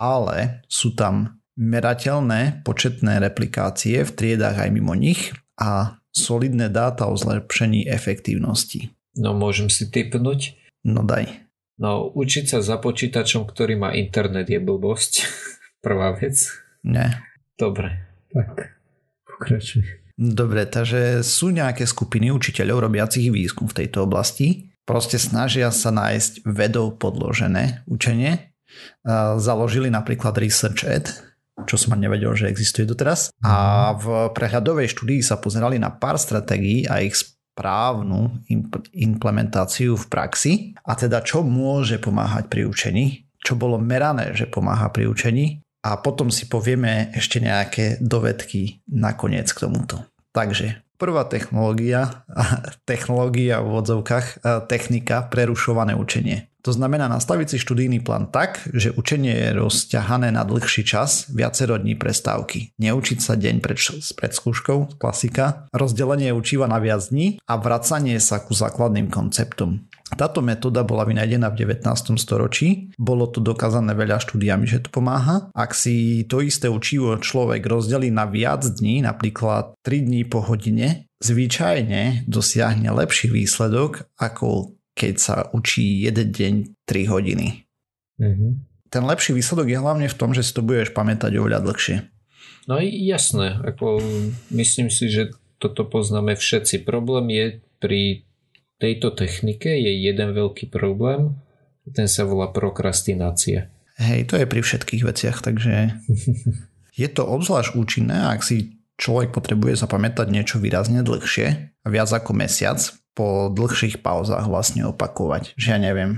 ale sú tam merateľné početné replikácie v triedách aj mimo nich a solidné dáta o zlepšení efektívnosti. No môžem si typnúť? No daj. No učiť sa za počítačom, ktorý má internet je blbosť. Prvá vec. Ne. Dobre, tak pokračuj. Dobre, takže sú nejaké skupiny učiteľov robiacich výskum v tejto oblasti. Proste snažia sa nájsť vedou podložené učenie založili napríklad ResearchEd, čo som ani nevedel, že existuje doteraz. A v prehľadovej štúdii sa pozerali na pár stratégií a ich správnu implementáciu v praxi a teda čo môže pomáhať pri učení, čo bolo merané, že pomáha pri učení a potom si povieme ešte nejaké dovedky nakoniec k tomuto. Takže prvá technológia, technológia v odzovkách, technika prerušované učenie. To znamená nastaviť si študijný plán tak, že učenie je rozťahané na dlhší čas, viacero dní prestávky. Neučiť sa deň pred, pred skúškou, klasika. Rozdelenie učíva na viac dní a vracanie sa ku základným konceptom. Táto metóda bola vynajdená v 19. storočí, bolo to dokázané veľa štúdiami, že to pomáha. Ak si to isté učivo človek rozdelí na viac dní, napríklad 3 dní po hodine, zvyčajne dosiahne lepší výsledok ako keď sa učí jeden deň 3 hodiny. Mm-hmm. Ten lepší výsledok je hlavne v tom, že si to budeš pamätať oveľa dlhšie. No jasné, ako myslím si, že toto poznáme všetci. Problém je pri tejto technike je jeden veľký problém, ten sa volá prokrastinácia. Hej, to je pri všetkých veciach, takže je to obzvlášť účinné, ak si človek potrebuje zapamätať niečo výrazne dlhšie, viac ako mesiac, po dlhších pauzách vlastne opakovať. Že ja neviem,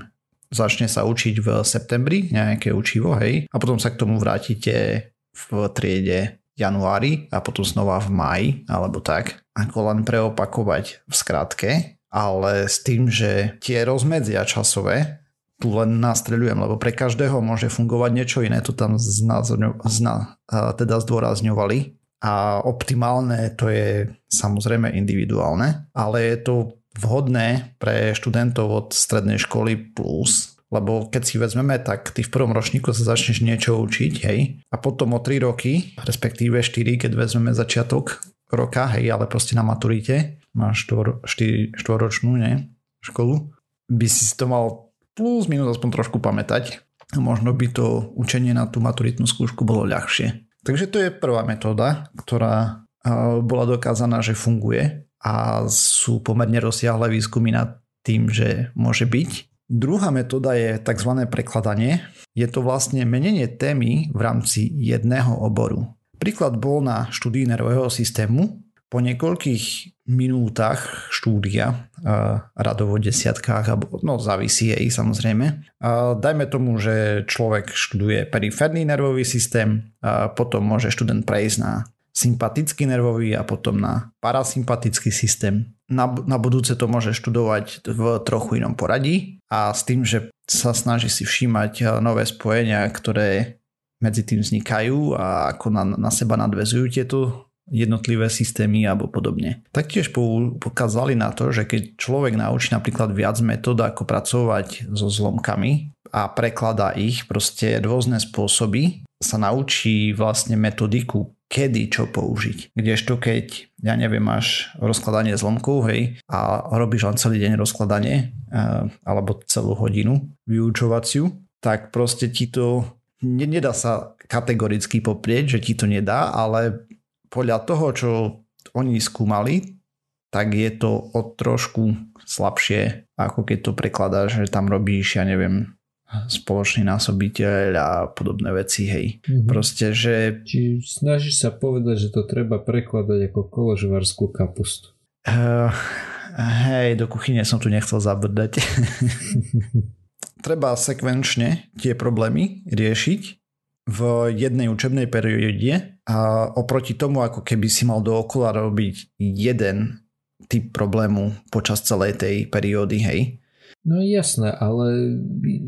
začne sa učiť v septembri nejaké učivo, hej, a potom sa k tomu vrátite v triede januári a potom znova v maji, alebo tak. Ako len preopakovať v skratke, ale s tým, že tie rozmedzia časové tu len nastreľujem, lebo pre každého môže fungovať niečo iné, to tam zna, zna, teda zdôrazňovali a optimálne to je samozrejme individuálne, ale je to vhodné pre študentov od strednej školy plus, lebo keď si vezmeme, tak ty v prvom ročníku sa začneš niečo učiť, hej, a potom o 3 roky, respektíve 4, keď vezmeme začiatok roka, hej, ale proste na maturite, máš 4, 4, 4 ročnú, ne, školu, by si to mal plus minus aspoň trošku pamätať. Možno by to učenie na tú maturitnú skúšku bolo ľahšie. Takže to je prvá metóda, ktorá bola dokázaná, že funguje a sú pomerne rozsiahle výskumy nad tým, že môže byť Druhá metóda je tzv. prekladanie. Je to vlastne menenie témy v rámci jedného oboru. Príklad bol na štúdii nervového systému. Po niekoľkých minútach štúdia, radovo desiatkách, alebo, no závisí jej samozrejme. Dajme tomu, že človek študuje periférny nervový systém, potom môže študent prejsť na sympatický nervový a potom na parasympatický systém. Na, na budúce to môže študovať v trochu inom poradí a s tým, že sa snaží si všímať eh, nové spojenia, ktoré medzi tým vznikajú a ako na, na seba nadvezujú tieto jednotlivé systémy alebo podobne. Taktiež pokázali na to, že keď človek naučí napríklad viac metód, ako pracovať so zlomkami a prekladá ich proste rôzne spôsoby, sa naučí vlastne metodiku kedy čo použiť. Kdežto keď, ja neviem, máš rozkladanie zlomkov, hej, a robíš len celý deň rozkladanie, eh, alebo celú hodinu vyučovaciu, tak proste ti to nedá sa kategoricky poprieť, že ti to nedá, ale podľa toho, čo oni skúmali, tak je to o trošku slabšie, ako keď to prekladáš, že tam robíš, ja neviem, spoločný násobiteľ a podobné veci, hej. Mm-hmm. Proste, že... Či snažíš sa povedať, že to treba prekladať ako koložvarskú kapustu. Uh, hej, do kuchyne som tu nechcel zabrdať. treba sekvenčne tie problémy riešiť v jednej učebnej perióde a oproti tomu, ako keby si mal dookola robiť jeden typ problému počas celej tej periódy, hej No jasné, ale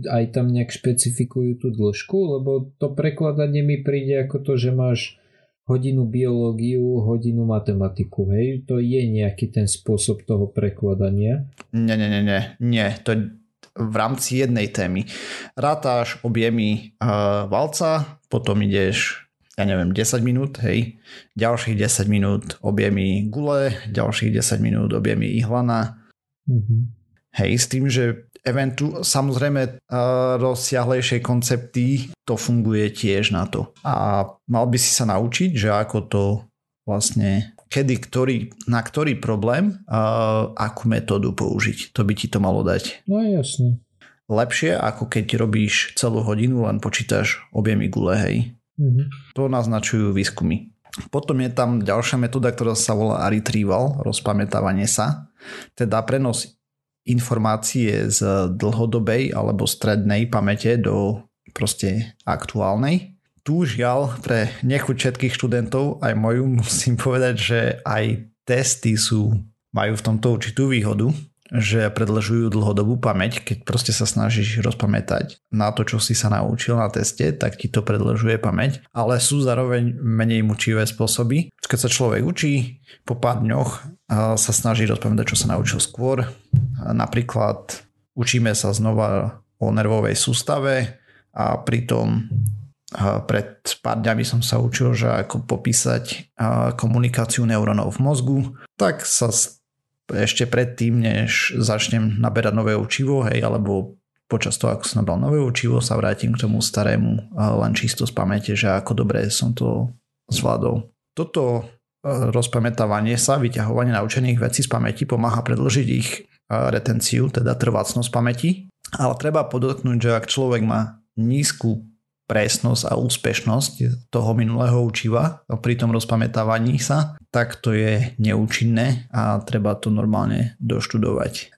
aj tam nejak špecifikujú tú dĺžku, lebo to prekladanie mi príde ako to, že máš hodinu biológiu, hodinu matematiku, hej? To je nejaký ten spôsob toho prekladania? Nie, nie, nie, nie, nie. To v rámci jednej témy. Rátáš objemy uh, valca, potom ideš ja neviem, 10 minút, hej, ďalších 10 minút objemy gule, ďalších 10 minút objemy ihlana, mm-hmm. Hej, s tým, že eventu, samozrejme rozsiahlejšie koncepty, to funguje tiež na to. A mal by si sa naučiť, že ako to vlastne kedy, ktorý, na ktorý problém, uh, akú metódu použiť. To by ti to malo dať. No jasne. Lepšie, ako keď robíš celú hodinu, len počítaš objemy gule, hej. Mm-hmm. To naznačujú výskumy. Potom je tam ďalšia metóda, ktorá sa volá retrieval, rozpamätávanie sa. Teda prenos informácie z dlhodobej alebo strednej pamäte do proste aktuálnej. Tu žiaľ pre nechuť všetkých študentov, aj moju, musím povedať, že aj testy sú, majú v tomto určitú výhodu, že predlžujú dlhodobú pamäť, keď proste sa snažíš rozpamätať na to, čo si sa naučil na teste, tak ti to predlžuje pamäť, ale sú zároveň menej mučivé spôsoby. Keď sa človek učí, po pár dňoch sa snaží rozpamätať, čo sa naučil skôr. Napríklad učíme sa znova o nervovej sústave a pritom pred pár dňami som sa učil, že ako popísať komunikáciu neurónov v mozgu, tak sa ešte predtým, než začnem naberať nové učivo, hej, alebo počas toho, ako som nabral nové učivo, sa vrátim k tomu starému len čisto z pamäte, že ako dobre som to zvládol. Toto e, rozpamätávanie sa, vyťahovanie naučených vecí z pamäti pomáha predlžiť ich e, retenciu, teda trvácnosť pamäti, ale treba podotknúť, že ak človek má nízku presnosť a úspešnosť toho minulého učiva pri tom rozpamätávaní sa, tak to je neúčinné a treba to normálne doštudovať.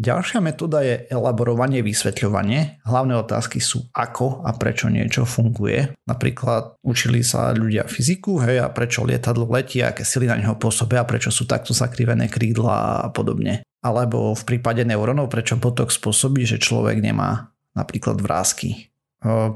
Ďalšia metóda je elaborovanie, vysvetľovanie. Hlavné otázky sú ako a prečo niečo funguje. Napríklad učili sa ľudia fyziku, hej, a prečo lietadlo letí, aké sily na neho pôsobia, prečo sú takto zakrivené krídla a podobne. Alebo v prípade neurónov, prečo potok spôsobí, že človek nemá napríklad vrázky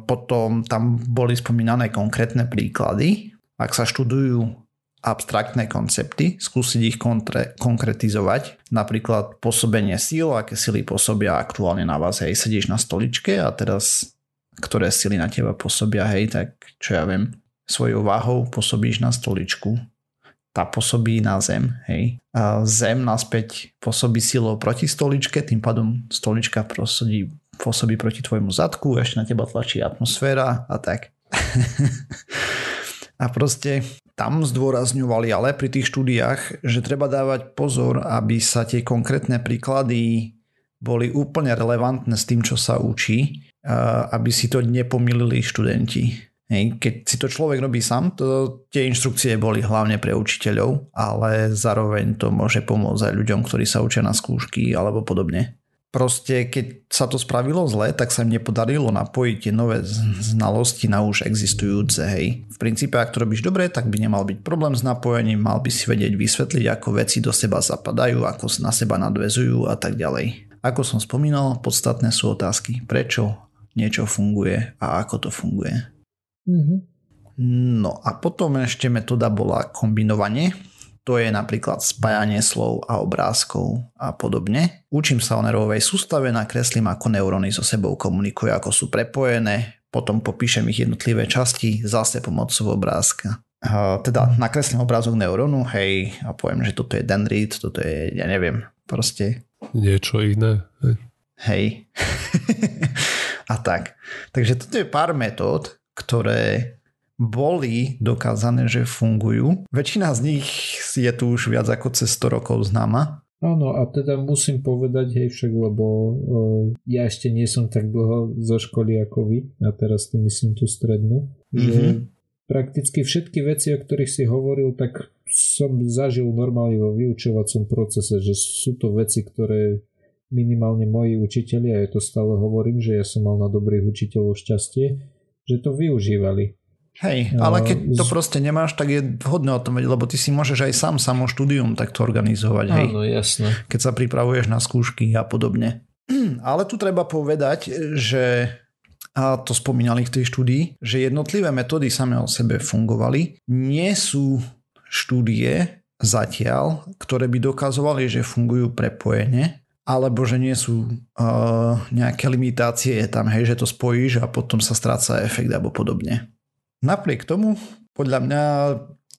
potom tam boli spomínané konkrétne príklady. Ak sa študujú abstraktné koncepty, skúsiť ich kontre, konkretizovať. Napríklad pôsobenie síl, aké sily pôsobia aktuálne na vás. Hej, sedíš na stoličke a teraz ktoré sily na teba pôsobia, hej, tak čo ja viem, svojou váhou pôsobíš na stoličku, tá pôsobí na zem, hej. A zem naspäť pôsobí silou proti stoličke, tým pádom stolička pôsobí pôsobí proti tvojmu zadku, ešte na teba tlačí atmosféra a tak. a proste tam zdôrazňovali ale pri tých štúdiách, že treba dávať pozor, aby sa tie konkrétne príklady boli úplne relevantné s tým, čo sa učí, aby si to nepomilili študenti. Keď si to človek robí sám, to tie inštrukcie boli hlavne pre učiteľov, ale zároveň to môže pomôcť aj ľuďom, ktorí sa učia na skúšky alebo podobne. Proste keď sa to spravilo zle, tak sa im nepodarilo napojiť tie nové znalosti na už existujúce. Hej. V princípe, ak to robíš dobre, tak by nemal byť problém s napojením, mal by si vedieť vysvetliť, ako veci do seba zapadajú, ako na seba nadvezujú a tak ďalej. Ako som spomínal, podstatné sú otázky, prečo niečo funguje a ako to funguje. Mm-hmm. No a potom ešte metóda bola kombinovanie, to je napríklad spájanie slov a obrázkov a podobne. Učím sa o nervovej sústave, nakreslím ako neuróny so sebou komunikujú, ako sú prepojené, potom popíšem ich jednotlivé časti zase pomocou obrázka. Teda nakreslím obrázok neurónu, hej, a poviem, že toto je dendrit, toto je, ja neviem, proste. Niečo iné. Hej. a tak. Takže toto je pár metód, ktoré boli dokázané, že fungujú. Väčšina z nich je tu už viac ako cez 100 rokov známa. Áno, a teda musím povedať, hej však, lebo uh, ja ešte nie som tak dlho zo školy ako vy, a teraz tým myslím tú strednú, mm-hmm. že mhm. prakticky všetky veci, o ktorých si hovoril, tak som zažil normálne vo vyučovacom procese, že sú to veci, ktoré minimálne moji učiteľi, a ja to stále hovorím, že ja som mal na dobrých učiteľov šťastie, že to využívali. Hej, ale keď to proste nemáš, tak je vhodné o tom vedieť, lebo ty si môžeš aj sám samo štúdium takto organizovať. Hej, Áno, jasné. Keď sa pripravuješ na skúšky a podobne. Ale tu treba povedať, že a to spomínali v tej štúdii, že jednotlivé metódy same o sebe fungovali. Nie sú štúdie zatiaľ, ktoré by dokazovali, že fungujú prepojene, alebo že nie sú uh, nejaké limitácie tam, hej, že to spojíš a potom sa stráca efekt alebo podobne. Napriek tomu, podľa mňa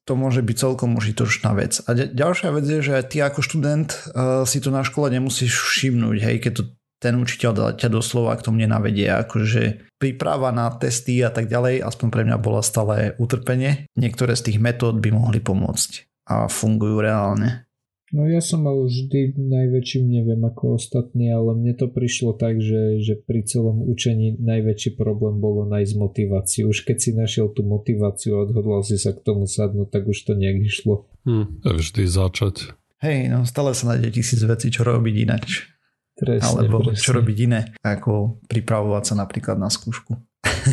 to môže byť celkom užitočná vec. A ďalšia vec je, že ty ako študent uh, si to na škole nemusíš všimnúť, hej, keď to ten učiteľ ťa doslova k tomu nenavedie. Akože príprava na testy a tak ďalej, aspoň pre mňa bola stále utrpenie. Niektoré z tých metód by mohli pomôcť a fungujú reálne. No ja som mal vždy najväčší, neviem ako ostatní, ale mne to prišlo tak, že, že pri celom učení najväčší problém bolo nájsť motiváciu. Už keď si našiel tú motiváciu a odhodlal si sa k tomu sadnúť, tak už to nejak išlo. Hm, vždy začať. Hej, no stále sa nájde tisíc vecí, čo robiť inač. Presne, Alebo presne. čo robiť iné, ako pripravovať sa napríklad na skúšku.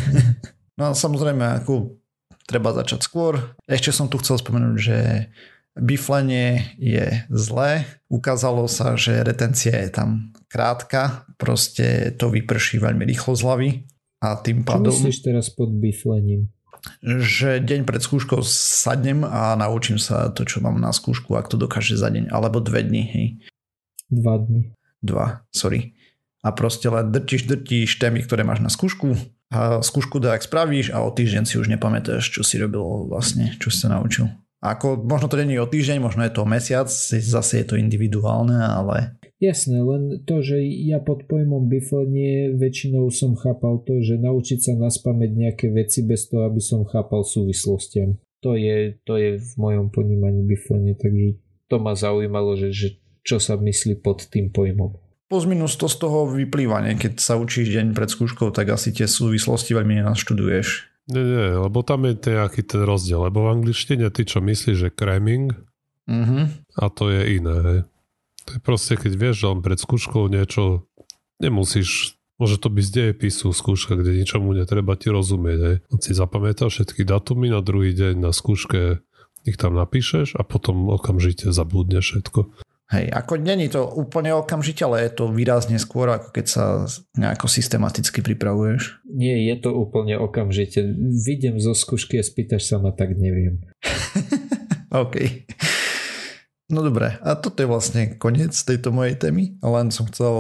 no a samozrejme, ako treba začať skôr. Ešte som tu chcel spomenúť, že Biflenie je zlé. Ukázalo sa, že retencia je tam krátka. Proste to vyprší veľmi rýchlo z hlavy. A tým pádom... Čo myslíš teraz pod biflením? Že deň pred skúškou sadnem a naučím sa to, čo mám na skúšku, ak to dokáže za deň. Alebo dve dni, hej. Dva dni. Dva, sorry. A proste len drtíš, drtíš témy, ktoré máš na skúšku. A skúšku tak spravíš a o týždeň si už nepamätáš, čo si robil vlastne, čo si sa naučil. Ako, možno to není o týždeň, možno je to o mesiac, zase je to individuálne, ale... Jasné, len to, že ja pod pojmom biflenie väčšinou som chápal to, že naučiť sa naspamäť nejaké veci bez toho, aby som chápal súvislostiam. To je, to je v mojom ponímaní biflenie, takže to ma zaujímalo, že, že čo sa myslí pod tým pojmom. Plus minus to z toho vyplýva, nie? keď sa učíš deň pred skúškou, tak asi tie súvislosti veľmi nenaštuduješ. Nie, nie, lebo tam je nejaký ten rozdiel, lebo v angličtine ty čo myslíš, že cramming mm-hmm. a to je iné. Hej. To je proste, keď vieš, že on pred skúškou niečo nemusíš Môže to byť z dejepisu skúška, kde ničomu netreba ti rozumieť. Hej. On si zapamätá všetky datumy, na druhý deň na skúške ich tam napíšeš a potom okamžite zabudne všetko. Hej, ako není to úplne okamžite, ale je to výrazne skôr, ako keď sa nejako systematicky pripravuješ. Nie, je to úplne okamžite. Vidím zo skúšky a spýtaš sa ma, tak neviem. OK. No dobre, a toto je vlastne koniec tejto mojej témy. Len som chcel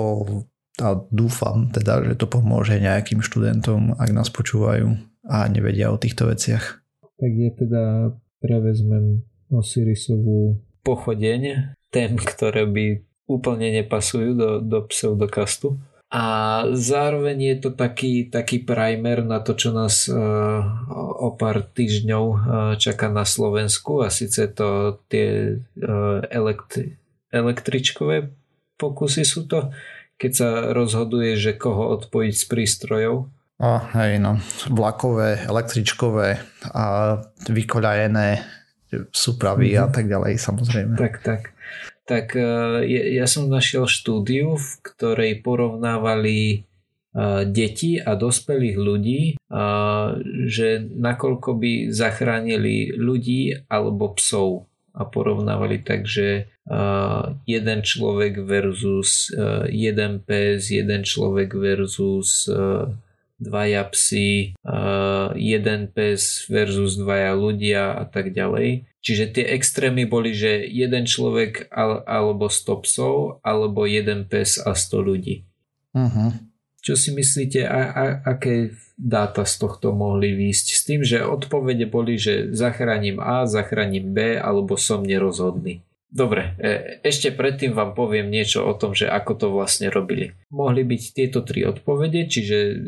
a dúfam teda, že to pomôže nejakým študentom, ak nás počúvajú a nevedia o týchto veciach. Tak je teda prevezmem Osirisovú pochodeň tém, ktoré by úplne nepasujú do, do pseudokastu. A zároveň je to taký, taký primer na to, čo nás uh, o pár týždňov uh, čaká na Slovensku a síce to tie uh, elektri- električkové pokusy sú to, keď sa rozhoduje, že koho odpojiť z prístrojov. O, hej, no. Vlakové, električkové a vykoľajené súpravy mm-hmm. a tak ďalej, samozrejme. Tak, tak. Tak ja, ja som našiel štúdiu, v ktorej porovnávali detí a dospelých ľudí, že nakoľko by zachránili ľudí alebo psov a porovnávali tak, že jeden človek versus jeden pes, jeden človek versus dvaja psi, jeden pes versus dvaja ľudia a tak ďalej. Čiže tie extrémy boli, že jeden človek alebo 100 psov, alebo jeden pes a 100 ľudí. Uh-huh. Čo si myslíte, a, a, aké dáta z tohto mohli výjsť? S tým, že odpovede boli, že zachránim A, zachránim B, alebo som nerozhodný. Dobre, e, ešte predtým vám poviem niečo o tom, že ako to vlastne robili. Mohli byť tieto tri odpovede, čiže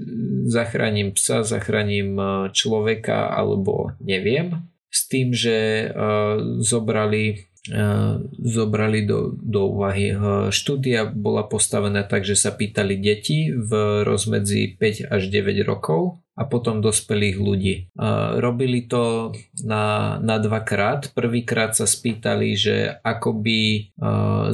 zachránim psa, zachránim e, človeka alebo neviem. S tým, že zobrali zobrali do, do úvahy. Štúdia bola postavená tak, že sa pýtali deti v rozmedzi 5 až 9 rokov a potom dospelých ľudí. Robili to na, na dvakrát. Prvýkrát sa spýtali, že ako by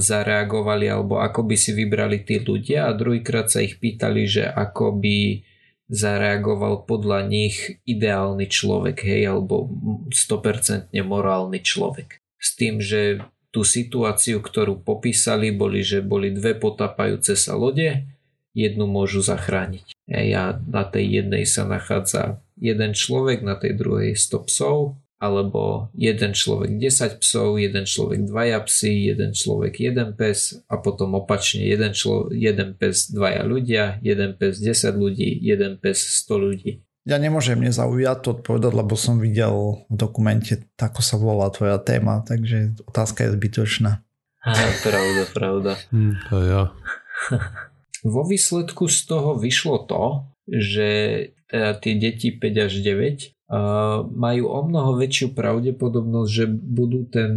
zareagovali alebo ako by si vybrali tí ľudia a druhýkrát sa ich pýtali, že ako by zareagoval podľa nich ideálny človek, hej, alebo 100% morálny človek s tým, že tú situáciu, ktorú popísali, boli, že boli dve potapajúce sa lode, jednu môžu zachrániť. A na tej jednej sa nachádza jeden človek, na tej druhej 100 psov, alebo jeden človek 10 psov, jeden človek dvaja psy, jeden človek jeden pes a potom opačne jeden, člo, jeden pes dvaja ľudia, jeden pes 10 ľudí, jeden pes 100 ľudí. Ja nemôžem nezaujať to odpovedať, lebo som videl v dokumente, ako sa volá tvoja téma, takže otázka je zbytočná. Aha, pravda, pravda. Hm, to ja. Vo výsledku z toho vyšlo to, že teda tie deti 5 až 9 uh, majú o mnoho väčšiu pravdepodobnosť, že budú ten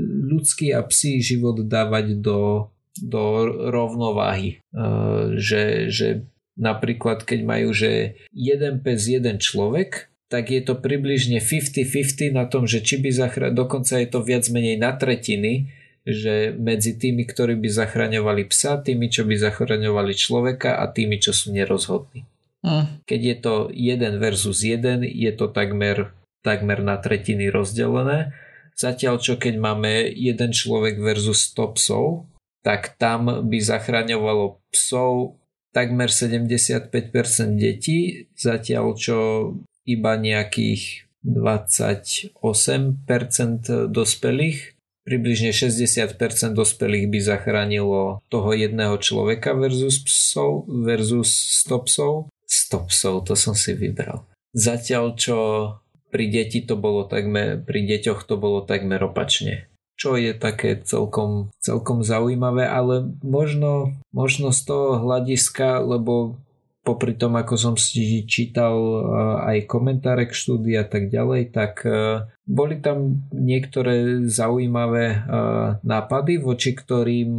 ľudský a psí život dávať do, do rovnováhy. Že, že napríklad keď majú, že jeden pes, jeden človek, tak je to približne 50-50 na tom, že či by zachra... dokonca je to viac menej na tretiny, že medzi tými, ktorí by zachraňovali psa, tými, čo by zachraňovali človeka a tými, čo sú nerozhodní. Mm. Keď je to jeden versus jeden, je to takmer, takmer na tretiny rozdelené. Zatiaľ, čo keď máme jeden človek versus 100 psov, tak tam by zachraňovalo psov takmer 75% detí, zatiaľ čo iba nejakých 28% dospelých, približne 60% dospelých by zachránilo toho jedného človeka versus psov, versus 100 psov. 100 psov, to som si vybral. Zatiaľ čo pri deti to bolo takmer, pri deťoch to bolo takmer opačne čo je také celkom, celkom zaujímavé, ale možno, možno z toho hľadiska, lebo popri tom, ako som si čítal aj komentáre k štúdii a tak ďalej, tak boli tam niektoré zaujímavé nápady, voči ktorým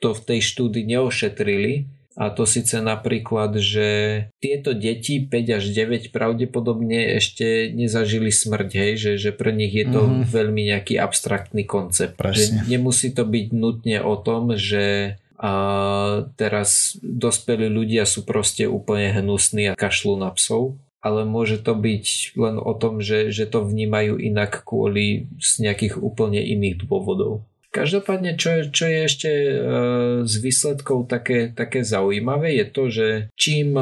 to v tej štúdii neošetrili a to síce napríklad, že tieto deti 5 až 9 pravdepodobne ešte nezažili smrť, hej, že, že pre nich je to mm-hmm. veľmi nejaký abstraktný koncept. Presne. Že nemusí to byť nutne o tom, že a teraz dospelí ľudia sú proste úplne hnusní a kašľú na psov, ale môže to byť len o tom, že, že to vnímajú inak kvôli z nejakých úplne iných dôvodov. Každopádne, čo je, čo je ešte e, z výsledkov také, také zaujímavé, je to, že čím,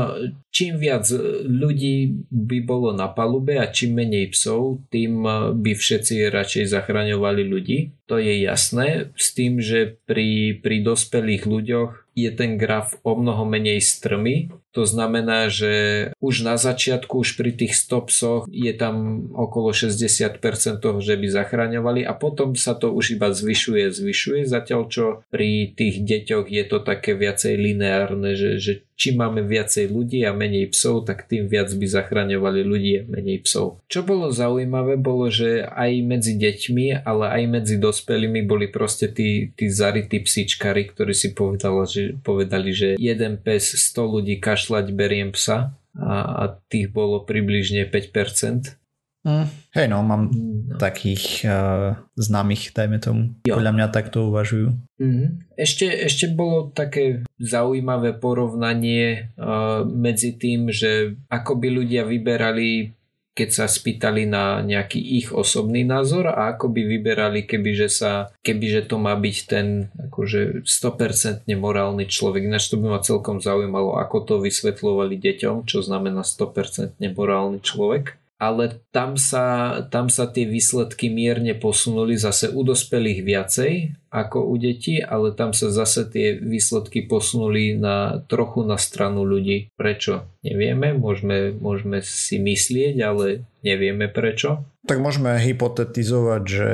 čím viac ľudí by bolo na palube a čím menej psov, tým by všetci radšej zachraňovali ľudí. To je jasné, s tým, že pri, pri dospelých ľuďoch je ten graf o mnoho menej strmy. To znamená, že už na začiatku, už pri tých stopsoch je tam okolo 60% toho, že by zachraňovali a potom sa to už iba zvyšuje, zvyšuje, zatiaľ čo pri tých deťoch je to také viacej lineárne, že, že čím máme viacej ľudí a menej psov, tak tým viac by zachraňovali ľudí a menej psov. Čo bolo zaujímavé, bolo, že aj medzi deťmi, ale aj medzi dospelými boli proste tí, tí zarytí psíčkari, ktorí si povedali, že, povedali, že jeden pes 100 ľudí kašľať beriem psa a, a tých bolo približne 5%. Mm, hej no, mám no. takých uh, známych, dajme tomu. Jo. Podľa mňa takto uvažujú. Mm. Ešte, ešte bolo také zaujímavé porovnanie uh, medzi tým, že ako by ľudia vyberali keď sa spýtali na nejaký ich osobný názor a ako by vyberali, kebyže, sa, kebyže to má byť ten akože 100% morálny človek. Ináč to by ma celkom zaujímalo, ako to vysvetľovali deťom, čo znamená 100% morálny človek ale tam sa, tam sa tie výsledky mierne posunuli zase u dospelých viacej ako u detí, ale tam sa zase tie výsledky posunuli na, trochu na stranu ľudí. Prečo? Nevieme, môžeme, môžeme si myslieť, ale nevieme prečo. Tak môžeme hypotetizovať, že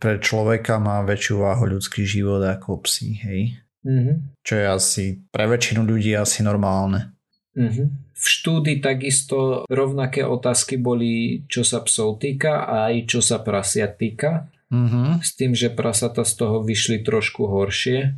pre človeka má väčšiu váhu ľudský život ako psi, hej? Mm-hmm. Čo je asi pre väčšinu ľudí asi normálne. Mm-hmm. V štúdii takisto rovnaké otázky boli, čo sa psov týka a aj čo sa prasia týka. Mm-hmm. S tým, že prasata z toho vyšli trošku horšie.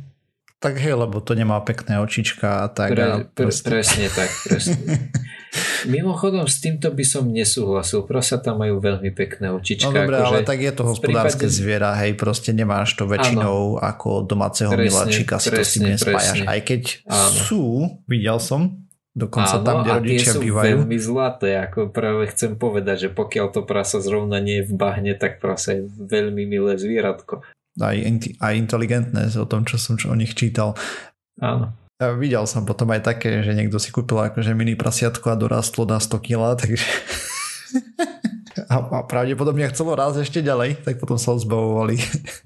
Tak hej, lebo to nemá pekné očička a tak. Pre, a pre, presne tak, presne. Mimochodom s týmto by som nesúhlasil. Prasata majú veľmi pekné očička. No dobre, ale tak je to hospodárske prípade... zviera, hej, proste nemáš to väčšinou ano. ako domáceho presne, miláčika, si presne, to s tým nespájaš. Presne. Aj keď ano. sú, videl som, Dokonca Áno, tam, kde rodičia sú bývajú. veľmi zlaté, ako práve chcem povedať, že pokiaľ to prasa zrovna nie je v bahne, tak prasa je veľmi milé zvieratko. Aj, aj inteligentné o tom, čo som čo o nich čítal. Áno. Ja videl som potom aj také, že niekto si kúpil akože mini prasiatko a dorastlo na 100 kg, takže... a, a pravdepodobne chcelo raz ešte ďalej, tak potom sa zbavovali.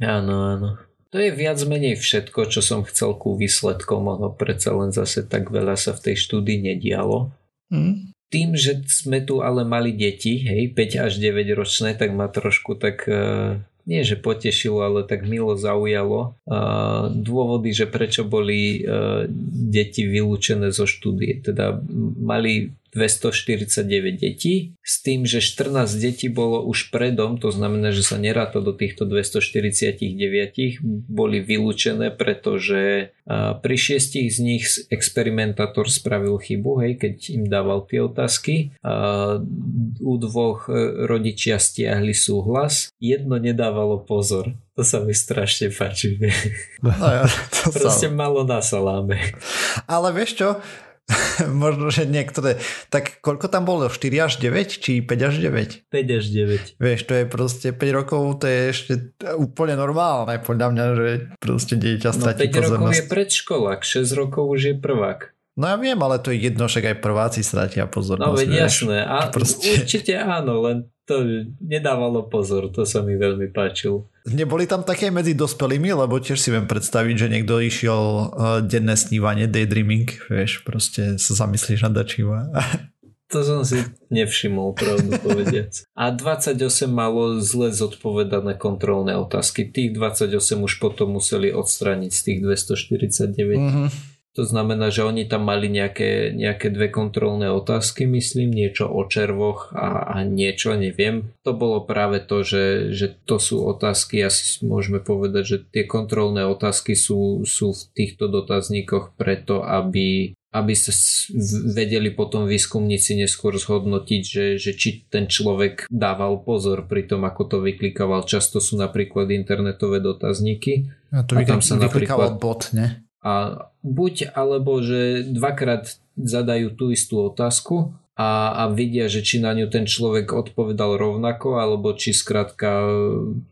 Áno, áno. To je viac menej všetko, čo som chcel ku výsledkom, ono predsa len zase tak veľa sa v tej štúdii nedialo. Mm. Tým, že sme tu ale mali deti, hej, 5 až 9 ročné, tak ma trošku tak uh, nie že potešilo, ale tak milo zaujalo uh, dôvody, že prečo boli uh, deti vylúčené zo štúdie. Teda mali 249 detí, s tým, že 14 detí bolo už predom, to znamená, že sa neráta do týchto 249, boli vylúčené, pretože pri šiestich z nich experimentátor spravil chybu, hej, keď im dával tie otázky. U dvoch e, rodičia stiahli súhlas, jedno nedávalo pozor. To sa mi strašne páči. No ja, to Proste sa... malo na saláme. Ale vieš čo, možno, že niektoré. Tak koľko tam bolo? 4 až 9? Či 5 až 9? 5 až 9. Vieš, to je proste 5 rokov, to je ešte úplne normálne, podľa mňa, že proste dieťa stratí no, 5 pozornosť. rokov je predškolák, 6 rokov už je prvák. No ja viem, ale to je jedno, však aj prváci stratia pozornosť. No veď jasné, a proste... určite áno, len to nedávalo pozor, to sa mi veľmi páčilo. Neboli tam také medzi dospelými, lebo tiež si viem predstaviť, že niekto išiel uh, denné snívanie, daydreaming, vieš, proste sa zamyslíš nad dačím. To som si nevšimol, pravdu povediac. A 28 malo zle zodpovedané kontrolné otázky. Tých 28 už potom museli odstrániť z tých 249. Mm-hmm. To znamená, že oni tam mali nejaké, nejaké dve kontrolné otázky, myslím, niečo o červoch a, a niečo, neviem. To bolo práve to, že, že to sú otázky, asi môžeme povedať, že tie kontrolné otázky sú, sú v týchto dotazníkoch preto, aby aby sa vedeli potom výskumníci neskôr zhodnotiť, že, že či ten človek dával pozor pri tom, ako to vyklikoval. Často sú napríklad internetové dotazníky. A to a tam sa napríklad bot, ne? A buď alebo, že dvakrát zadajú tú istú otázku a, a vidia, že či na ňu ten človek odpovedal rovnako, alebo či skrátka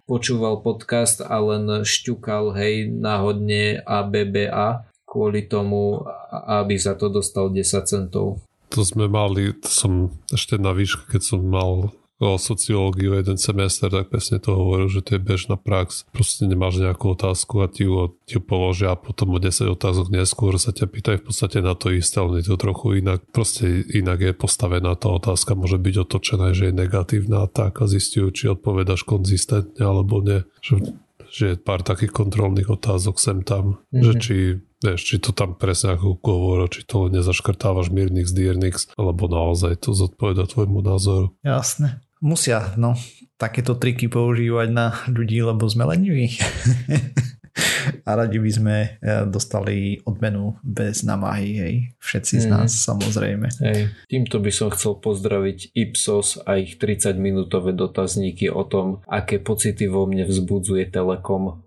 počúval podcast a len šťukal hej náhodne ABBA kvôli tomu, aby za to dostal 10 centov. To sme mali, to som ešte na výšku, keď som mal o sociológiu jeden semester, tak presne to hovoril, že to je bežná prax. Proste nemáš nejakú otázku a ti ju, ti ju položia a potom o 10 otázok neskôr sa ťa pýtajú v podstate na to isté, ale je to trochu inak. Proste inak je postavená tá otázka, môže byť otočená, že je negatívna a tak a zistujú, či odpovedaš konzistentne alebo nie. Že, že je pár takých kontrolných otázok sem tam, mm-hmm. že mhm. či vieš, či to tam presne ako hovorí, či to nezaškrtávaš Mirnix, Diernix, alebo naozaj to zodpoveda tvojmu názoru. Jasné. Musia, no, takéto triky používať na ľudí, lebo sme leniví. a radi by sme e, dostali odmenu bez namahy, hej. Všetci z nás mm. samozrejme. Hej. Týmto by som chcel pozdraviť Ipsos a ich 30 minútové dotazníky o tom, aké pocity vo mne vzbudzuje Telekom.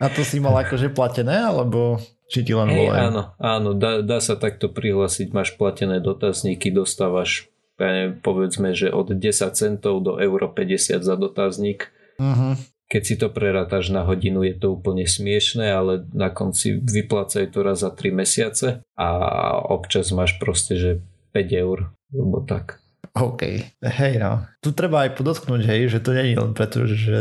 a to si mal akože platené, alebo či ti len hey, Áno, áno dá, dá sa takto prihlásiť, máš platené dotazníky, dostávaš povedzme, že od 10 centov do euro 50 za dotazník. Uh-huh. Keď si to prerátaš na hodinu, je to úplne smiešné, ale na konci vyplácaj to raz za 3 mesiace a občas máš proste, že 5 eur, alebo tak. OK, hej no. Tu treba aj podotknúť, hej, že to nie je len preto, že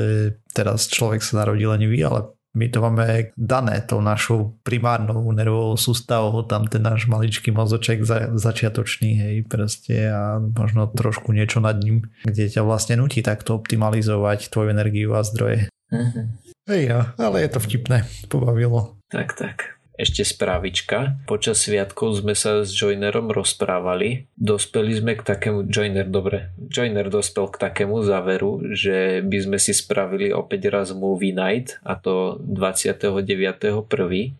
teraz človek sa narodil lenivý, ale my to máme dané tou našou primárnou nervovou sústavou, tam ten náš maličký mozoček za, začiatočný, hej, proste a možno trošku niečo nad ním, kde ťa vlastne nutí takto optimalizovať tvoju energiu a zdroje. Uh-huh. Hej, no, ale je to vtipné, pobavilo. Tak, tak. Ešte správička. Počas sviatkov sme sa s Joinerom rozprávali. Dospeli sme k takému... Joiner, dobre. Joiner dospel k takému záveru, že by sme si spravili opäť raz Movie Night a to 29.1. 18.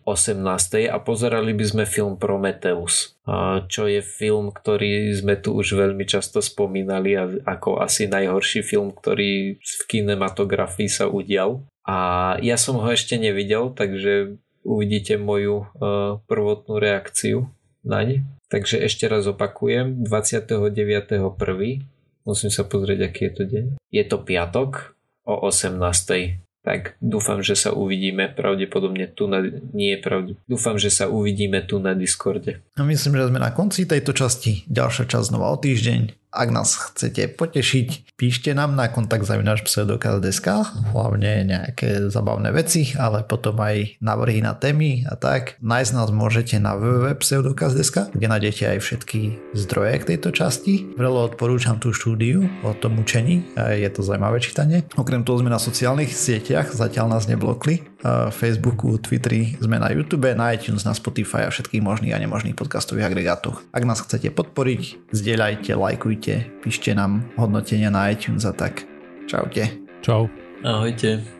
a pozerali by sme film Prometheus čo je film, ktorý sme tu už veľmi často spomínali ako asi najhorší film, ktorý v kinematografii sa udial. A ja som ho ešte nevidel, takže uvidíte moju uh, prvotnú reakciu naň. Takže ešte raz opakujem, 29.1. Musím sa pozrieť, aký je to deň. Je to piatok o 18 tak dúfam, že sa uvidíme pravdepodobne tu na... Nie pravde. Dúfam, že sa uvidíme tu na Discorde. A myslím, že sme na konci tejto časti. Ďalšia časť znova o týždeň. Ak nás chcete potešiť, píšte nám na kontakt zavinač pseudokaz.sk hlavne nejaké zabavné veci, ale potom aj návrhy na témy a tak. Nájsť nás môžete na www.pseudokaz.sk, kde nájdete aj všetky zdroje k tejto časti. Vrelo odporúčam tú štúdiu o tom učení, je to zaujímavé čítanie. Okrem toho sme na sociálnych sieťach, zatiaľ nás neblokli. Facebooku, Twitteri, sme na YouTube, na iTunes, na Spotify a všetkých možných a nemožných podcastových agregátoch. Ak nás chcete podporiť, zdieľajte, lajkujte, píšte nám hodnotenia na iTunes a tak. Čaute. Čau. Ahojte.